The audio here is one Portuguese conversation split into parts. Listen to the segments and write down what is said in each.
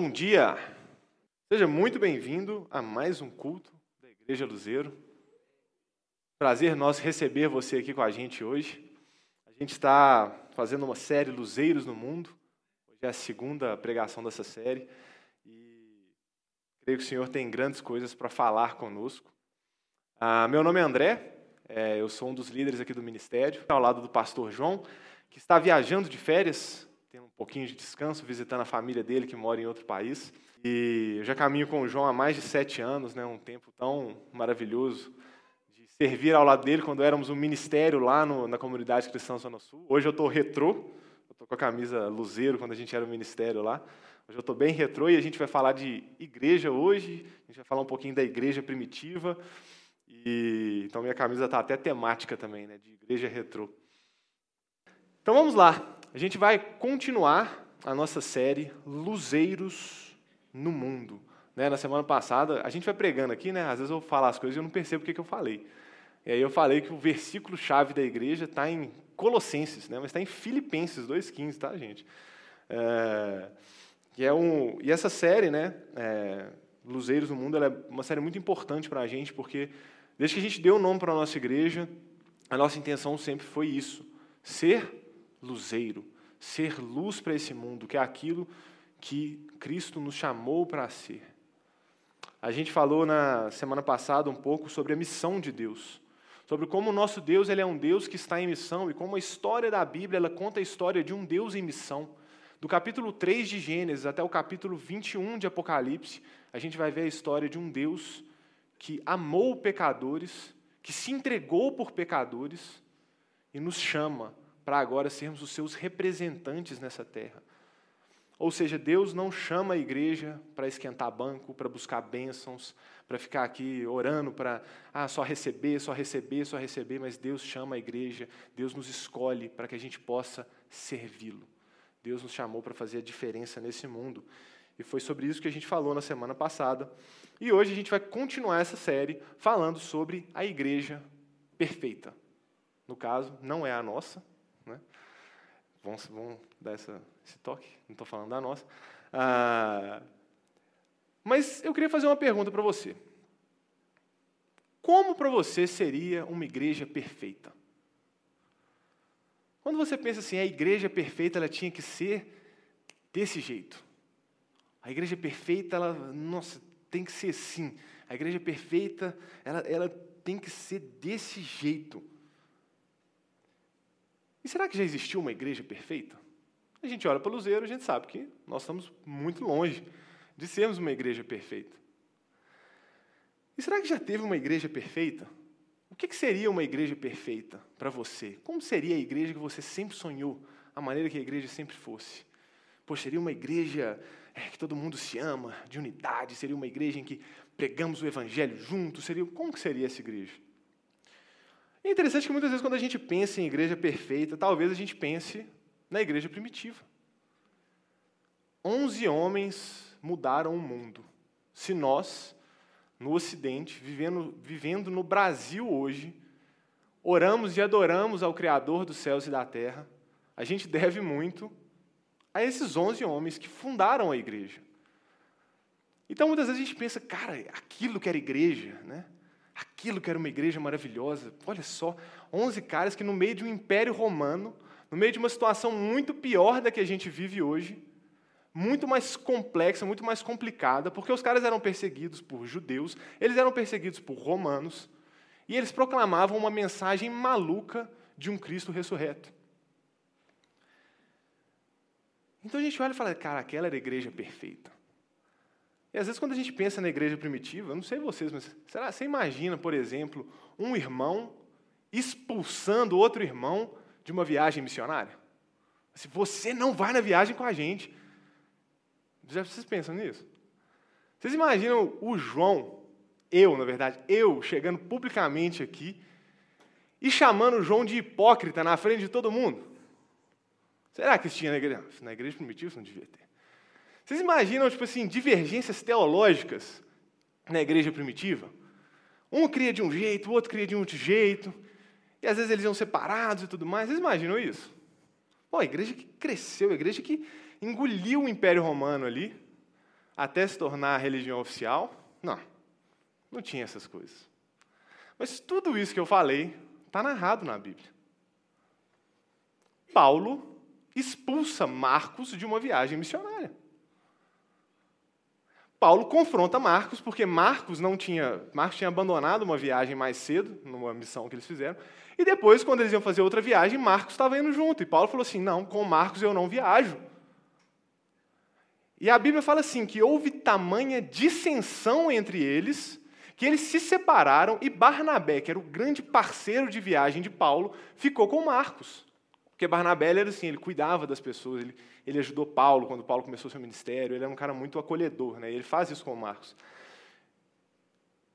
Bom dia! Seja muito bem-vindo a mais um culto da Igreja Luzeiro. Prazer nós receber você aqui com a gente hoje. A gente está fazendo uma série Luzeiros no Mundo. Hoje é a segunda pregação dessa série e creio que o Senhor tem grandes coisas para falar conosco. Ah, meu nome é André, é, eu sou um dos líderes aqui do ministério, ao lado do pastor João, que está viajando de férias tendo um pouquinho de descanso, visitando a família dele que mora em outro país. E eu já caminho com o João há mais de sete anos, né, um tempo tão maravilhoso de servir ao lado dele quando éramos um ministério lá no, na comunidade cristã Zona Sul. Hoje eu estou retrô, estou com a camisa luzeiro quando a gente era um ministério lá. Hoje eu estou bem retrô e a gente vai falar de igreja hoje, a gente vai falar um pouquinho da igreja primitiva. E, então minha camisa está até temática também, né, de igreja retrô. Então vamos lá. A gente vai continuar a nossa série Luzeiros no Mundo. Né? Na semana passada, a gente vai pregando aqui, né? às vezes eu falo as coisas e eu não percebo o que, que eu falei. E aí eu falei que o versículo-chave da igreja está em Colossenses, né? mas está em Filipenses 2,15, tá, gente? É, e, é um, e essa série, né, é, Luzeiros no Mundo, é uma série muito importante para a gente, porque desde que a gente deu o nome para a nossa igreja, a nossa intenção sempre foi isso, ser luzeiro, ser luz para esse mundo, que é aquilo que Cristo nos chamou para ser. A gente falou na semana passada um pouco sobre a missão de Deus, sobre como o nosso Deus ele é um Deus que está em missão e como a história da Bíblia ela conta a história de um Deus em missão. Do capítulo 3 de Gênesis até o capítulo 21 de Apocalipse, a gente vai ver a história de um Deus que amou pecadores, que se entregou por pecadores e nos chama para agora sermos os seus representantes nessa terra. Ou seja, Deus não chama a igreja para esquentar banco, para buscar bênçãos, para ficar aqui orando para ah, só receber, só receber, só receber, mas Deus chama a igreja, Deus nos escolhe para que a gente possa servi-lo. Deus nos chamou para fazer a diferença nesse mundo. E foi sobre isso que a gente falou na semana passada. E hoje a gente vai continuar essa série falando sobre a igreja perfeita. No caso, não é a nossa? Vamos, vamos dar essa, esse toque, não estou falando da nossa. Ah, mas eu queria fazer uma pergunta para você. Como para você seria uma igreja perfeita? Quando você pensa assim, a igreja perfeita ela tinha que ser desse jeito. A igreja perfeita, ela, nossa, tem que ser assim. A igreja perfeita, ela, ela tem que ser desse jeito. E será que já existiu uma igreja perfeita? A gente olha para o Luzeiro, a gente sabe que nós estamos muito longe de sermos uma igreja perfeita. E será que já teve uma igreja perfeita? O que seria uma igreja perfeita para você? Como seria a igreja que você sempre sonhou, a maneira que a igreja sempre fosse? Poxa, seria uma igreja é, que todo mundo se ama, de unidade, seria uma igreja em que pregamos o evangelho juntos, seria como que seria essa igreja? É interessante que muitas vezes, quando a gente pensa em igreja perfeita, talvez a gente pense na igreja primitiva. Onze homens mudaram o mundo. Se nós, no Ocidente, vivendo, vivendo no Brasil hoje, oramos e adoramos ao Criador dos céus e da terra, a gente deve muito a esses onze homens que fundaram a igreja. Então, muitas vezes a gente pensa, cara, aquilo que era igreja, né? Aquilo que era uma igreja maravilhosa. Olha só, 11 caras que no meio de um império romano, no meio de uma situação muito pior da que a gente vive hoje, muito mais complexa, muito mais complicada, porque os caras eram perseguidos por judeus, eles eram perseguidos por romanos, e eles proclamavam uma mensagem maluca de um Cristo ressurreto. Então a gente olha e fala, cara, aquela era a igreja perfeita. E às vezes, quando a gente pensa na igreja primitiva, eu não sei vocês, mas será, você imagina, por exemplo, um irmão expulsando outro irmão de uma viagem missionária? Assim, você não vai na viagem com a gente. Já vocês pensam nisso? Vocês imaginam o João, eu, na verdade, eu chegando publicamente aqui e chamando o João de hipócrita na frente de todo mundo? Será que isso tinha na igreja? Na igreja primitiva isso não devia ter. Vocês imaginam, tipo assim, divergências teológicas na igreja primitiva? Um cria de um jeito, o outro cria de um outro jeito, e às vezes eles iam separados e tudo mais. Vocês imaginam isso? Pô, a igreja que cresceu, a igreja que engoliu o Império Romano ali. até se tornar a religião oficial? Não, não tinha essas coisas. Mas tudo isso que eu falei está narrado na Bíblia. Paulo expulsa Marcos de uma viagem missionária. Paulo confronta Marcos, porque Marcos não tinha, Marcos tinha abandonado uma viagem mais cedo, numa missão que eles fizeram, e depois, quando eles iam fazer outra viagem, Marcos estava indo junto, e Paulo falou assim: não, com Marcos eu não viajo. E a Bíblia fala assim: que houve tamanha dissensão entre eles, que eles se separaram, e Barnabé, que era o grande parceiro de viagem de Paulo, ficou com Marcos. Porque Barnabé era assim, ele cuidava das pessoas, ele, ele ajudou Paulo quando Paulo começou seu ministério, ele era um cara muito acolhedor, né? ele faz isso com Marcos.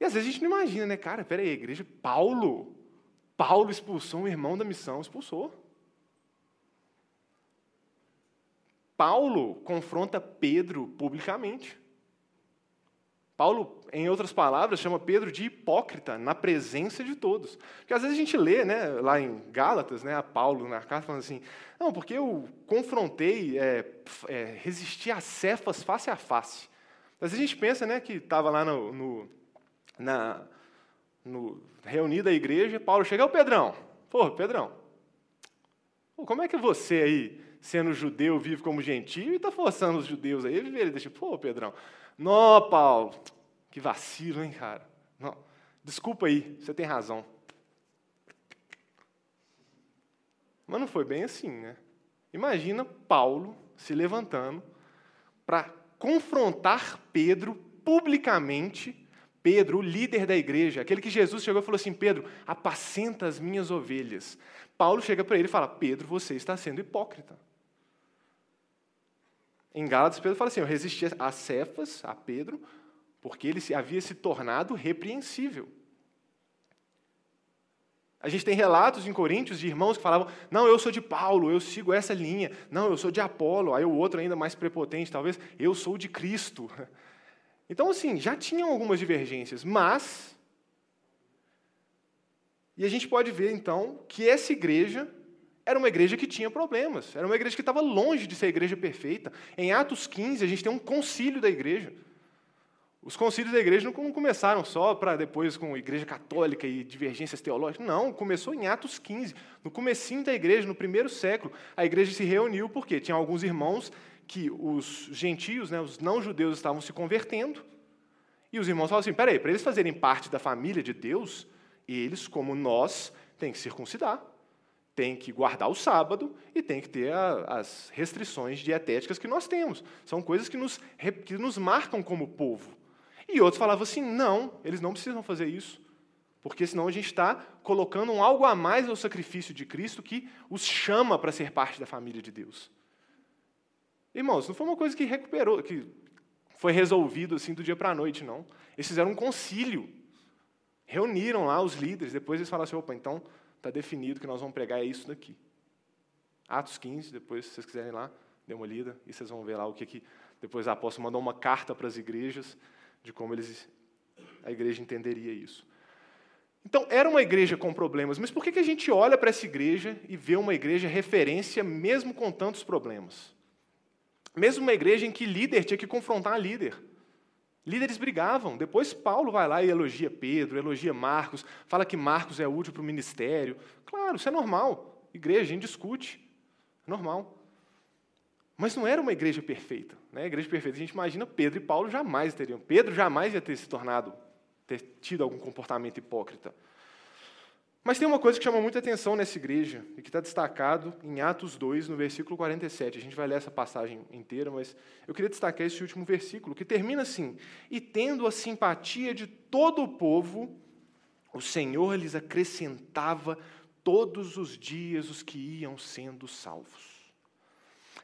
E às vezes a gente não imagina, né, cara, peraí, a igreja, Paulo, Paulo expulsou um irmão da missão, expulsou. Paulo confronta Pedro publicamente. Paulo, em outras palavras, chama Pedro de hipócrita na presença de todos. Porque às vezes a gente lê, né, lá em Gálatas, né, a Paulo na carta falando assim, não, porque eu confrontei, é, é, resisti a Cefas face a face. Às vezes a gente pensa, né, que estava lá no, no, na no, reunida a igreja, Paulo chega, ô Pedrão, pô, Pedrão, como é que você aí, sendo judeu, vive como gentio e está forçando os judeus aí a viverem? Deixa, pô, Pedrão, não, Paulo, que vacilo, hein, cara? Não, desculpa aí, você tem razão. Mas não foi bem assim, né? Imagina Paulo se levantando para confrontar Pedro publicamente. Pedro, o líder da igreja, aquele que Jesus chegou e falou assim: Pedro, apacenta as minhas ovelhas. Paulo chega para ele e fala: Pedro, você está sendo hipócrita. Em Gálatas, Pedro fala assim: Eu resisti a Cefas, a Pedro, porque ele havia se tornado repreensível. A gente tem relatos em Coríntios de irmãos que falavam: Não, eu sou de Paulo, eu sigo essa linha. Não, eu sou de Apolo. Aí o outro, ainda mais prepotente, talvez, eu sou de Cristo. Então, assim, já tinham algumas divergências, mas. E a gente pode ver, então, que essa igreja era uma igreja que tinha problemas, era uma igreja que estava longe de ser a igreja perfeita. Em Atos 15, a gente tem um concílio da igreja. Os concílios da igreja não começaram só para depois com igreja católica e divergências teológicas. Não, começou em Atos 15. No comecinho da igreja, no primeiro século, a igreja se reuniu porque tinha alguns irmãos que os gentios, né, os não-judeus estavam se convertendo. E os irmãos falaram assim, peraí, para eles fazerem parte da família de Deus, eles, como nós, têm que circuncidar tem que guardar o sábado e tem que ter a, as restrições dietéticas que nós temos. São coisas que nos, que nos marcam como povo. E outros falavam assim: não, eles não precisam fazer isso, porque senão a gente está colocando um algo a mais ao sacrifício de Cristo que os chama para ser parte da família de Deus. Irmãos, não foi uma coisa que recuperou, que foi resolvido assim do dia para a noite, não. Eles fizeram um concílio, reuniram lá os líderes, depois eles falaram assim: opa, então está definido que nós vamos pregar é isso daqui. Atos 15, depois, se vocês quiserem lá, dê uma lida, e vocês vão ver lá o que, que depois a apóstolo mandou uma carta para as igrejas de como eles, a igreja entenderia isso. Então, era uma igreja com problemas, mas por que, que a gente olha para essa igreja e vê uma igreja referência mesmo com tantos problemas? Mesmo uma igreja em que líder tinha que confrontar líder. Líderes brigavam. Depois Paulo vai lá e elogia Pedro, elogia Marcos, fala que Marcos é útil para o ministério. Claro, isso é normal. Igreja, a gente discute. É normal. Mas não era uma igreja perfeita. Né? Igreja perfeita, a gente imagina, Pedro e Paulo jamais teriam. Pedro jamais ia ter se tornado, ter tido algum comportamento hipócrita. Mas tem uma coisa que chama muita atenção nessa igreja, e que está destacado em Atos 2, no versículo 47. A gente vai ler essa passagem inteira, mas eu queria destacar esse último versículo, que termina assim: E tendo a simpatia de todo o povo, o Senhor lhes acrescentava todos os dias os que iam sendo salvos.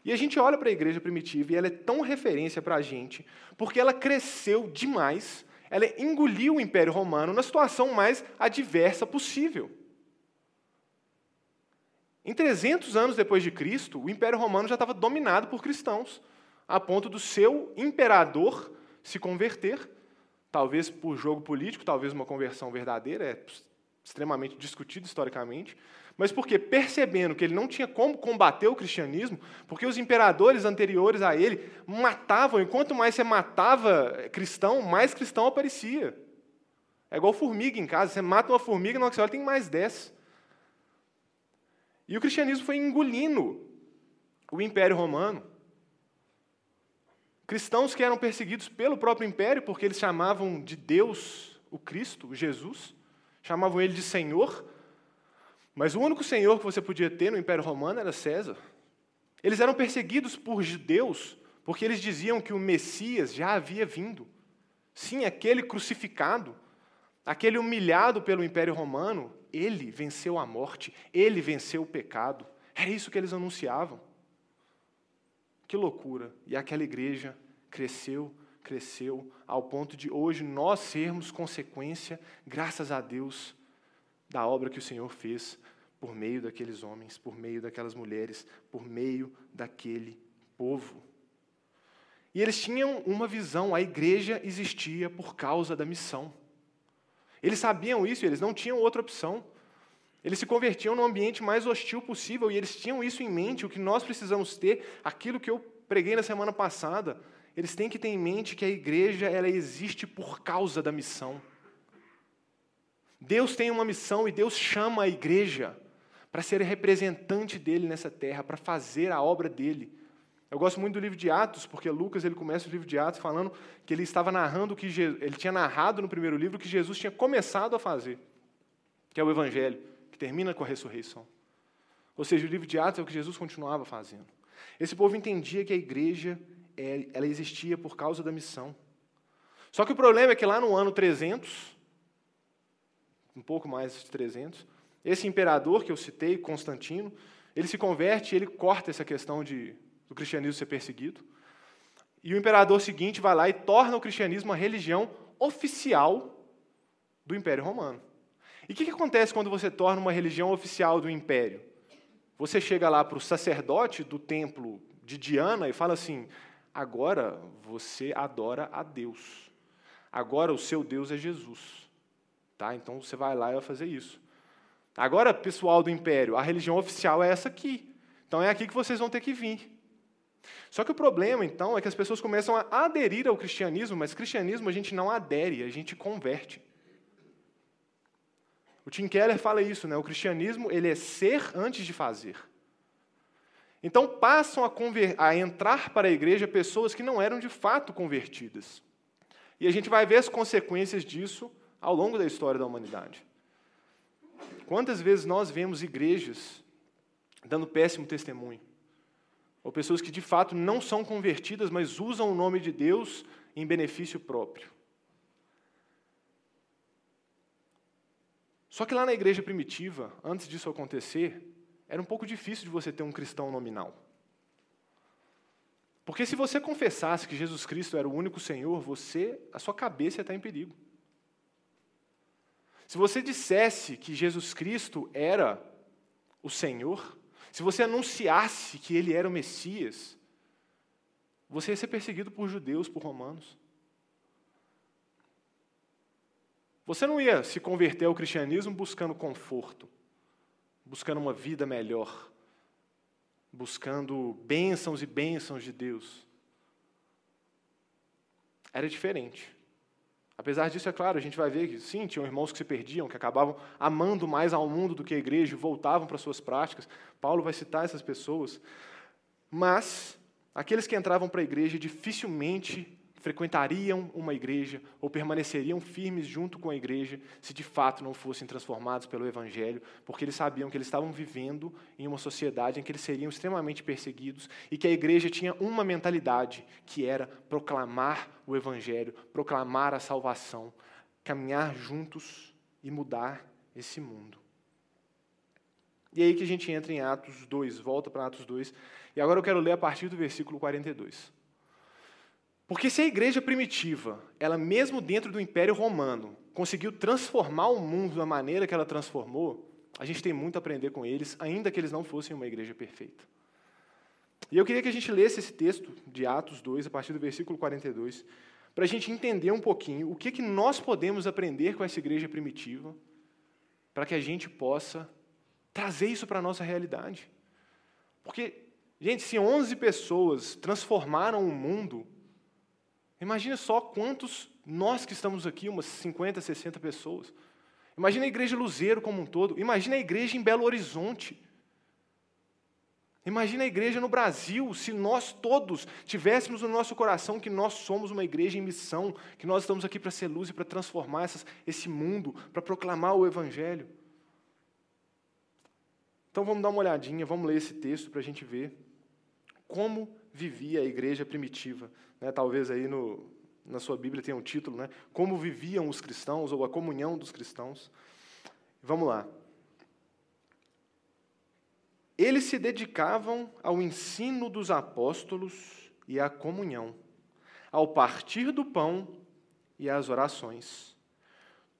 E a gente olha para a igreja primitiva e ela é tão referência para a gente, porque ela cresceu demais ela engoliu o Império Romano na situação mais adversa possível. Em 300 anos depois de Cristo, o Império Romano já estava dominado por cristãos, a ponto do seu imperador se converter, talvez por jogo político, talvez uma conversão verdadeira, é extremamente discutido historicamente, mas porque percebendo que ele não tinha como combater o cristianismo, porque os imperadores anteriores a ele matavam, e quanto mais você matava cristão, mais cristão aparecia. É igual formiga em casa, você mata uma formiga, na hora que você olha tem mais dez. E o cristianismo foi engolindo o Império Romano. Cristãos que eram perseguidos pelo próprio império, porque eles chamavam de Deus o Cristo, o Jesus, chamavam ele de Senhor, mas o único senhor que você podia ter no Império Romano era César. Eles eram perseguidos por judeus porque eles diziam que o Messias já havia vindo. Sim, aquele crucificado, aquele humilhado pelo Império Romano, ele venceu a morte, ele venceu o pecado. Era isso que eles anunciavam. Que loucura! E aquela igreja cresceu, cresceu, ao ponto de hoje nós sermos consequência, graças a Deus, da obra que o Senhor fez por meio daqueles homens, por meio daquelas mulheres, por meio daquele povo. E eles tinham uma visão, a igreja existia por causa da missão. Eles sabiam isso eles não tinham outra opção. Eles se convertiam no ambiente mais hostil possível e eles tinham isso em mente, o que nós precisamos ter, aquilo que eu preguei na semana passada. Eles têm que ter em mente que a igreja ela existe por causa da missão. Deus tem uma missão e Deus chama a igreja para ser representante dele nessa terra, para fazer a obra dele. Eu gosto muito do livro de Atos, porque Lucas ele começa o livro de Atos falando que ele estava narrando que ele tinha narrado no primeiro livro que Jesus tinha começado a fazer, que é o evangelho, que termina com a ressurreição. Ou seja, o livro de Atos é o que Jesus continuava fazendo. Esse povo entendia que a igreja é, ela existia por causa da missão. Só que o problema é que lá no ano 300, um pouco mais de 300, esse imperador que eu citei, Constantino, ele se converte e ele corta essa questão de, do cristianismo ser perseguido. E o imperador seguinte vai lá e torna o cristianismo uma religião oficial do Império Romano. E o que, que acontece quando você torna uma religião oficial do império? Você chega lá para o sacerdote do templo de Diana e fala assim: agora você adora a Deus. Agora o seu Deus é Jesus. Tá? Então você vai lá e vai fazer isso. Agora, pessoal do império, a religião oficial é essa aqui. Então é aqui que vocês vão ter que vir. Só que o problema, então, é que as pessoas começam a aderir ao cristianismo, mas cristianismo a gente não adere, a gente converte. O Tim Keller fala isso, né? O cristianismo ele é ser antes de fazer. Então passam a, a, entrar para a igreja pessoas que não eram de fato convertidas. E a gente vai ver as consequências disso ao longo da história da humanidade. Quantas vezes nós vemos igrejas dando péssimo testemunho? Ou pessoas que de fato não são convertidas, mas usam o nome de Deus em benefício próprio. Só que lá na igreja primitiva, antes disso acontecer, era um pouco difícil de você ter um cristão nominal. Porque se você confessasse que Jesus Cristo era o único Senhor, você, a sua cabeça está em perigo. Se você dissesse que Jesus Cristo era o Senhor, se você anunciasse que ele era o Messias, você ia ser perseguido por judeus, por romanos. Você não ia se converter ao cristianismo buscando conforto, buscando uma vida melhor, buscando bênçãos e bênçãos de Deus. Era diferente. Apesar disso, é claro, a gente vai ver que sim, tinham irmãos que se perdiam, que acabavam amando mais ao mundo do que a igreja e voltavam para suas práticas. Paulo vai citar essas pessoas. Mas aqueles que entravam para a igreja dificilmente frequentariam uma igreja ou permaneceriam firmes junto com a igreja se de fato não fossem transformados pelo Evangelho, porque eles sabiam que eles estavam vivendo em uma sociedade em que eles seriam extremamente perseguidos e que a igreja tinha uma mentalidade, que era proclamar o Evangelho, proclamar a salvação, caminhar juntos e mudar esse mundo. E é aí que a gente entra em Atos 2, volta para Atos 2, e agora eu quero ler a partir do versículo 42. Porque se a igreja primitiva, ela mesmo dentro do Império Romano, conseguiu transformar o mundo da maneira que ela transformou, a gente tem muito a aprender com eles, ainda que eles não fossem uma igreja perfeita. E eu queria que a gente lesse esse texto de Atos 2, a partir do versículo 42, para a gente entender um pouquinho o que, que nós podemos aprender com essa igreja primitiva, para que a gente possa trazer isso para a nossa realidade. Porque, gente, se 11 pessoas transformaram o mundo, imagine só quantos nós que estamos aqui, umas 50, 60 pessoas. Imagina a igreja Luzeiro como um todo. Imagina a igreja em Belo Horizonte. Imagina a igreja no Brasil, se nós todos tivéssemos no nosso coração que nós somos uma igreja em missão, que nós estamos aqui para ser luz e para transformar essas, esse mundo, para proclamar o Evangelho. Então vamos dar uma olhadinha, vamos ler esse texto para a gente ver como vivia a igreja primitiva. Né? Talvez aí no, na sua Bíblia tenha um título, né? Como viviam os cristãos, ou a comunhão dos cristãos. Vamos lá. Eles se dedicavam ao ensino dos apóstolos e à comunhão, ao partir do pão e às orações.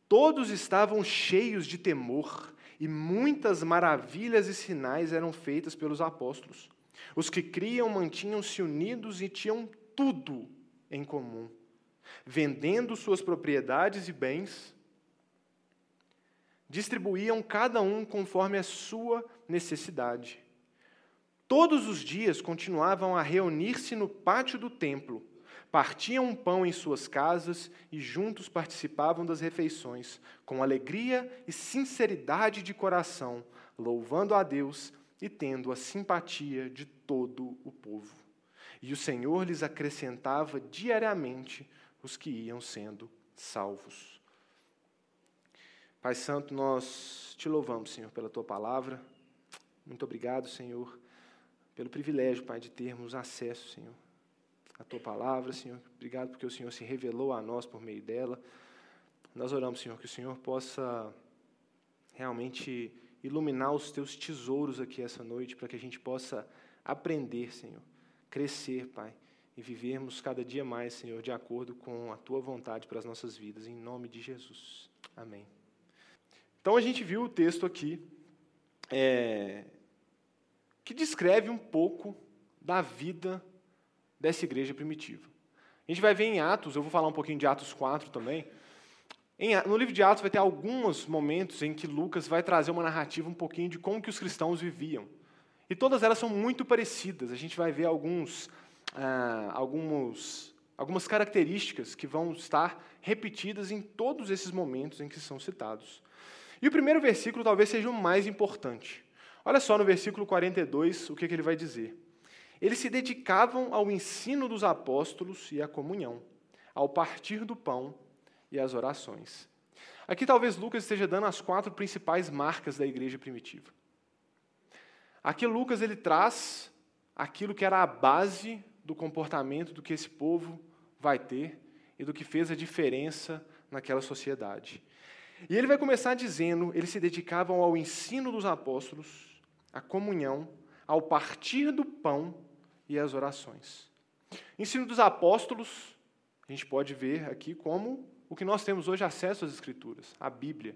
Todos estavam cheios de temor e muitas maravilhas e sinais eram feitas pelos apóstolos. Os que criam mantinham-se unidos e tinham tudo em comum. Vendendo suas propriedades e bens, distribuíam cada um conforme a sua necessidade. Todos os dias continuavam a reunir-se no pátio do templo partiam um pão em suas casas e juntos participavam das refeições, com alegria e sinceridade de coração, louvando a Deus e tendo a simpatia de todo o povo. E o Senhor lhes acrescentava diariamente os que iam sendo salvos. Pai Santo, nós te louvamos, Senhor, pela tua palavra. Muito obrigado, Senhor, pelo privilégio, Pai, de termos acesso, Senhor, a tua palavra, Senhor. Obrigado porque o Senhor se revelou a nós por meio dela. Nós oramos, Senhor, que o Senhor possa realmente iluminar os teus tesouros aqui essa noite, para que a gente possa aprender, Senhor, crescer, Pai, e vivermos cada dia mais, Senhor, de acordo com a tua vontade para as nossas vidas, em nome de Jesus. Amém. Então a gente viu o texto aqui, é, que descreve um pouco da vida dessa igreja primitiva. A gente vai ver em Atos, eu vou falar um pouquinho de Atos 4 também. No livro de Atos vai ter alguns momentos em que Lucas vai trazer uma narrativa um pouquinho de como que os cristãos viviam. E todas elas são muito parecidas. A gente vai ver alguns, ah, alguns, algumas características que vão estar repetidas em todos esses momentos em que são citados. E o primeiro versículo talvez seja o mais importante. Olha só no versículo 42 o que, que ele vai dizer. Eles se dedicavam ao ensino dos apóstolos e à comunhão, ao partir do pão e às orações. Aqui talvez Lucas esteja dando as quatro principais marcas da igreja primitiva. Aqui Lucas ele traz aquilo que era a base do comportamento do que esse povo vai ter e do que fez a diferença naquela sociedade. E ele vai começar dizendo: eles se dedicavam ao ensino dos apóstolos, à comunhão, ao partir do pão e as orações. Ensino dos apóstolos, a gente pode ver aqui como o que nós temos hoje acesso às Escrituras, a Bíblia.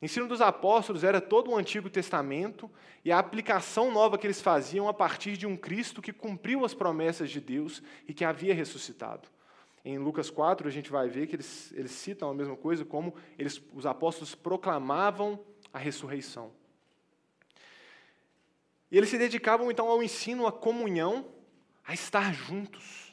Ensino dos apóstolos era todo o Antigo Testamento e a aplicação nova que eles faziam a partir de um Cristo que cumpriu as promessas de Deus e que havia ressuscitado. Em Lucas 4, a gente vai ver que eles, eles citam a mesma coisa, como eles, os apóstolos proclamavam a ressurreição. E eles se dedicavam então ao ensino, à comunhão, a estar juntos,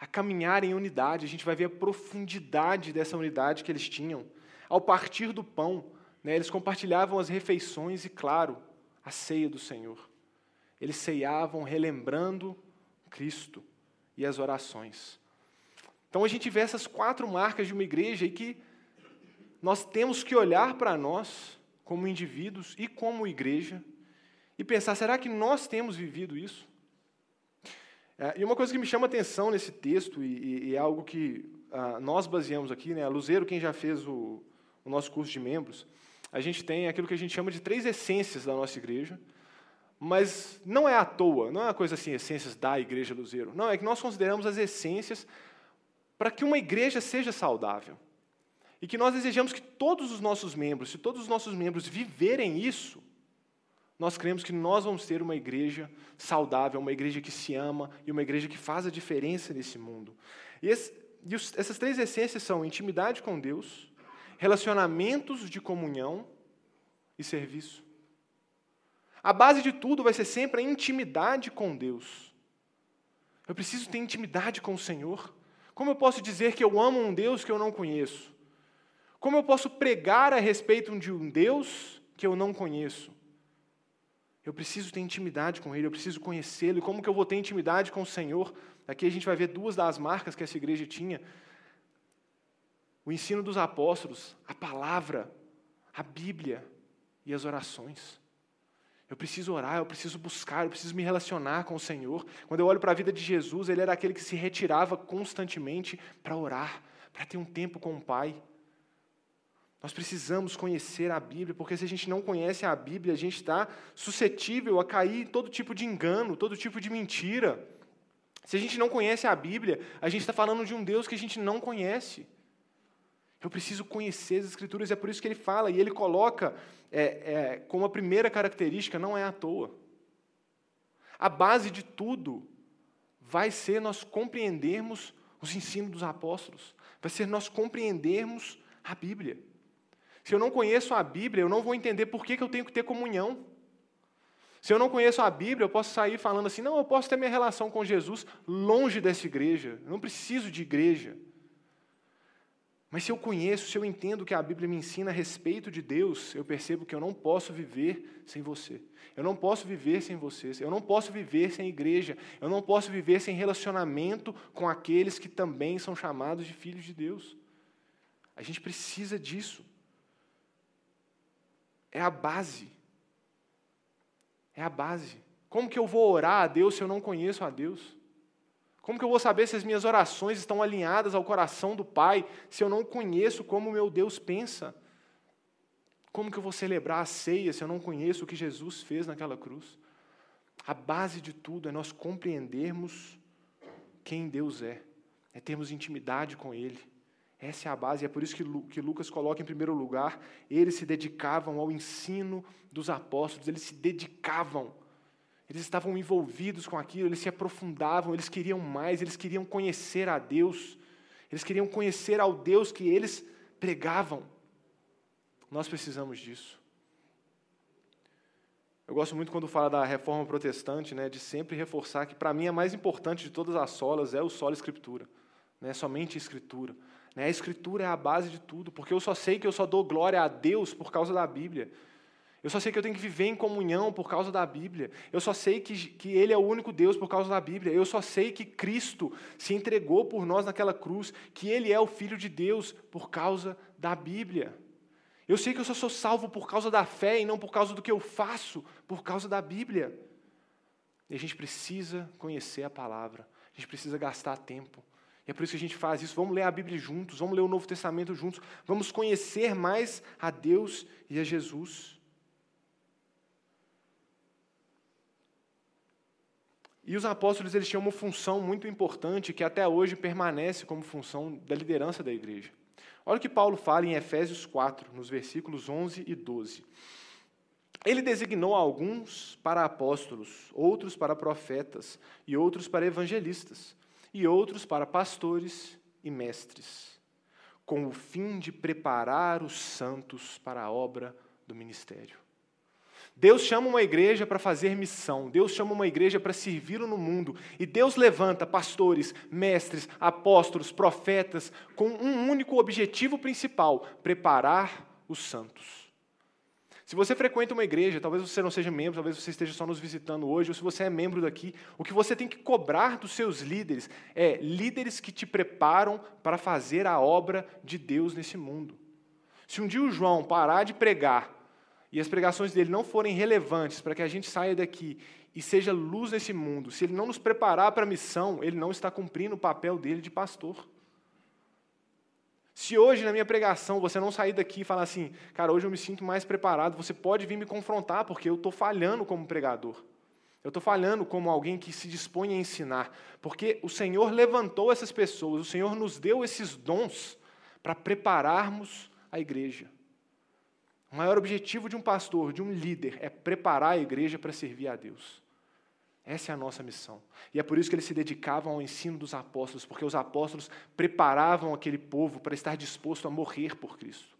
a caminhar em unidade. A gente vai ver a profundidade dessa unidade que eles tinham. Ao partir do pão, né, eles compartilhavam as refeições e, claro, a ceia do Senhor. Eles ceiavam relembrando Cristo e as orações. Então a gente vê essas quatro marcas de uma igreja e que nós temos que olhar para nós como indivíduos e como igreja e pensar: será que nós temos vivido isso? É, e uma coisa que me chama atenção nesse texto, e, é algo que ah, nós baseamos aqui, né, a Luzeiro, quem já fez o, o nosso curso de membros, a gente tem aquilo que a gente chama de três essências da nossa igreja, mas não é à toa, não é uma coisa assim, essências da igreja Luzeiro. Não, é que nós consideramos as essências para que uma igreja seja saudável. E que nós desejamos que todos os nossos membros, se todos os nossos membros viverem isso, nós cremos que nós vamos ter uma igreja saudável, uma igreja que se ama e uma igreja que faz a diferença nesse mundo. E, esse, e os, essas três essências são intimidade com Deus, relacionamentos de comunhão e serviço. A base de tudo vai ser sempre a intimidade com Deus. Eu preciso ter intimidade com o Senhor. Como eu posso dizer que eu amo um Deus que eu não conheço? Como eu posso pregar a respeito de um Deus que eu não conheço? Eu preciso ter intimidade com Ele, eu preciso conhecê-lo. E como que eu vou ter intimidade com o Senhor? Aqui a gente vai ver duas das marcas que essa igreja tinha: o ensino dos apóstolos, a palavra, a Bíblia e as orações. Eu preciso orar, eu preciso buscar, eu preciso me relacionar com o Senhor. Quando eu olho para a vida de Jesus, ele era aquele que se retirava constantemente para orar, para ter um tempo com o Pai. Nós precisamos conhecer a Bíblia, porque se a gente não conhece a Bíblia, a gente está suscetível a cair em todo tipo de engano, todo tipo de mentira. Se a gente não conhece a Bíblia, a gente está falando de um Deus que a gente não conhece. Eu preciso conhecer as Escrituras, é por isso que ele fala, e ele coloca é, é, como a primeira característica, não é à toa. A base de tudo vai ser nós compreendermos os ensinos dos apóstolos, vai ser nós compreendermos a Bíblia. Se eu não conheço a Bíblia, eu não vou entender por que, que eu tenho que ter comunhão. Se eu não conheço a Bíblia, eu posso sair falando assim: não, eu posso ter minha relação com Jesus longe dessa igreja, eu não preciso de igreja. Mas se eu conheço, se eu entendo que a Bíblia me ensina a respeito de Deus, eu percebo que eu não posso viver sem você. Eu não posso viver sem vocês. Eu não posso viver sem igreja. Eu não posso viver sem relacionamento com aqueles que também são chamados de filhos de Deus. A gente precisa disso. É a base. É a base. Como que eu vou orar a Deus se eu não conheço a Deus? Como que eu vou saber se as minhas orações estão alinhadas ao coração do Pai, se eu não conheço como meu Deus pensa? Como que eu vou celebrar a ceia se eu não conheço o que Jesus fez naquela cruz? A base de tudo é nós compreendermos quem Deus é, é termos intimidade com Ele. Essa é a base, é por isso que Lucas coloca em primeiro lugar, eles se dedicavam ao ensino dos apóstolos, eles se dedicavam eles estavam envolvidos com aquilo, eles se aprofundavam, eles queriam mais, eles queriam conhecer a Deus, eles queriam conhecer ao Deus que eles pregavam. Nós precisamos disso. Eu gosto muito quando fala da reforma protestante, né, de sempre reforçar que, para mim, a mais importante de todas as solas é o solo escritura, né, somente escritura. Né, a escritura é a base de tudo, porque eu só sei que eu só dou glória a Deus por causa da Bíblia. Eu só sei que eu tenho que viver em comunhão por causa da Bíblia. Eu só sei que, que Ele é o único Deus por causa da Bíblia. Eu só sei que Cristo se entregou por nós naquela cruz, que Ele é o Filho de Deus por causa da Bíblia. Eu sei que eu só sou salvo por causa da fé e não por causa do que eu faço, por causa da Bíblia. E a gente precisa conhecer a palavra, a gente precisa gastar tempo. E é por isso que a gente faz isso. Vamos ler a Bíblia juntos, vamos ler o Novo Testamento juntos, vamos conhecer mais a Deus e a Jesus. E os apóstolos eles tinham uma função muito importante que até hoje permanece como função da liderança da igreja. Olha o que Paulo fala em Efésios 4, nos versículos 11 e 12. Ele designou alguns para apóstolos, outros para profetas, e outros para evangelistas, e outros para pastores e mestres, com o fim de preparar os santos para a obra do ministério. Deus chama uma igreja para fazer missão, Deus chama uma igreja para servir no mundo, e Deus levanta pastores, mestres, apóstolos, profetas, com um único objetivo principal: preparar os santos. Se você frequenta uma igreja, talvez você não seja membro, talvez você esteja só nos visitando hoje, ou se você é membro daqui, o que você tem que cobrar dos seus líderes é líderes que te preparam para fazer a obra de Deus nesse mundo. Se um dia o João parar de pregar e as pregações dele não forem relevantes para que a gente saia daqui e seja luz nesse mundo, se ele não nos preparar para a missão, ele não está cumprindo o papel dele de pastor. Se hoje na minha pregação você não sair daqui e falar assim, cara, hoje eu me sinto mais preparado, você pode vir me confrontar, porque eu estou falhando como pregador. Eu estou falhando como alguém que se dispõe a ensinar, porque o Senhor levantou essas pessoas, o Senhor nos deu esses dons para prepararmos a igreja. O maior objetivo de um pastor, de um líder, é preparar a igreja para servir a Deus. Essa é a nossa missão. E é por isso que eles se dedicavam ao ensino dos apóstolos, porque os apóstolos preparavam aquele povo para estar disposto a morrer por Cristo.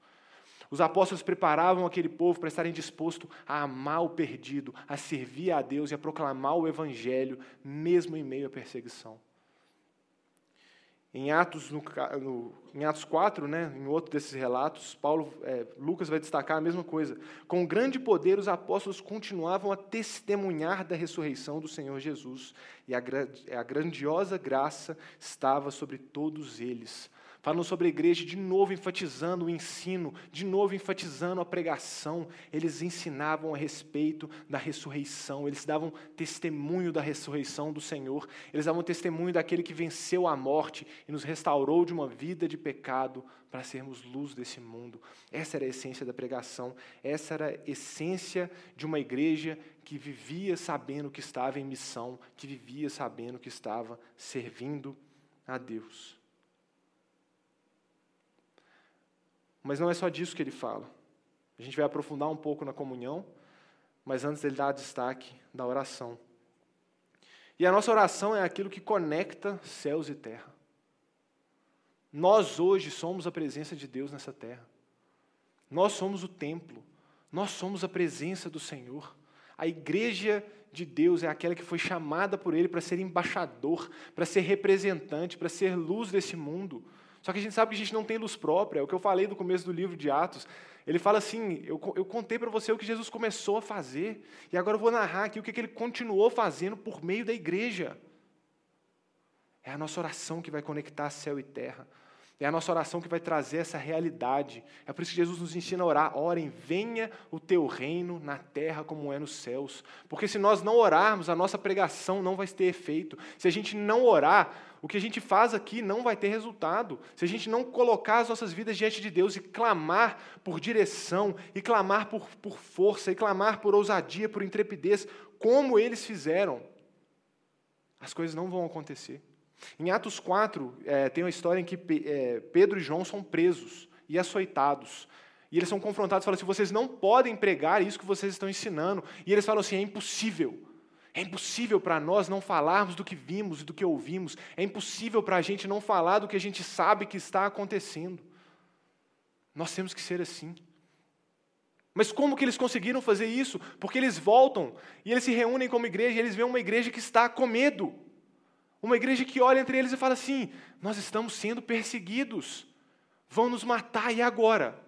Os apóstolos preparavam aquele povo para estarem dispostos a amar o perdido, a servir a Deus e a proclamar o Evangelho, mesmo em meio à perseguição. Em Atos, no, no, em Atos 4, né, em outro desses relatos, Paulo, é, Lucas vai destacar a mesma coisa. Com grande poder, os apóstolos continuavam a testemunhar da ressurreição do Senhor Jesus, e a, a grandiosa graça estava sobre todos eles. Falam sobre a igreja, de novo enfatizando o ensino, de novo enfatizando a pregação. Eles ensinavam a respeito da ressurreição, eles davam testemunho da ressurreição do Senhor, eles davam testemunho daquele que venceu a morte e nos restaurou de uma vida de pecado para sermos luz desse mundo. Essa era a essência da pregação, essa era a essência de uma igreja que vivia sabendo que estava em missão, que vivia sabendo que estava servindo a Deus. Mas não é só disso que ele fala. A gente vai aprofundar um pouco na comunhão, mas antes ele dá destaque da oração. E a nossa oração é aquilo que conecta céus e terra. Nós hoje somos a presença de Deus nessa terra. Nós somos o templo. Nós somos a presença do Senhor. A igreja de Deus é aquela que foi chamada por Ele para ser embaixador, para ser representante, para ser luz desse mundo. Só que a gente sabe que a gente não tem luz própria. É o que eu falei no começo do livro de Atos. Ele fala assim: eu, eu contei para você o que Jesus começou a fazer, e agora eu vou narrar aqui o que, que ele continuou fazendo por meio da igreja. É a nossa oração que vai conectar céu e terra. É a nossa oração que vai trazer essa realidade. É por isso que Jesus nos ensina a orar. Orem, venha o teu reino na terra como é nos céus. Porque se nós não orarmos, a nossa pregação não vai ter efeito. Se a gente não orar, o que a gente faz aqui não vai ter resultado. Se a gente não colocar as nossas vidas diante de Deus e clamar por direção, e clamar por, por força, e clamar por ousadia, por intrepidez, como eles fizeram, as coisas não vão acontecer. Em Atos 4, é, tem uma história em que é, Pedro e João são presos e açoitados. E eles são confrontados e falam assim: vocês não podem pregar isso que vocês estão ensinando. E eles falam assim: é impossível. É impossível para nós não falarmos do que vimos e do que ouvimos. É impossível para a gente não falar do que a gente sabe que está acontecendo. Nós temos que ser assim. Mas como que eles conseguiram fazer isso? Porque eles voltam e eles se reúnem como igreja e eles veem uma igreja que está com medo. Uma igreja que olha entre eles e fala assim: nós estamos sendo perseguidos, vão nos matar, e agora?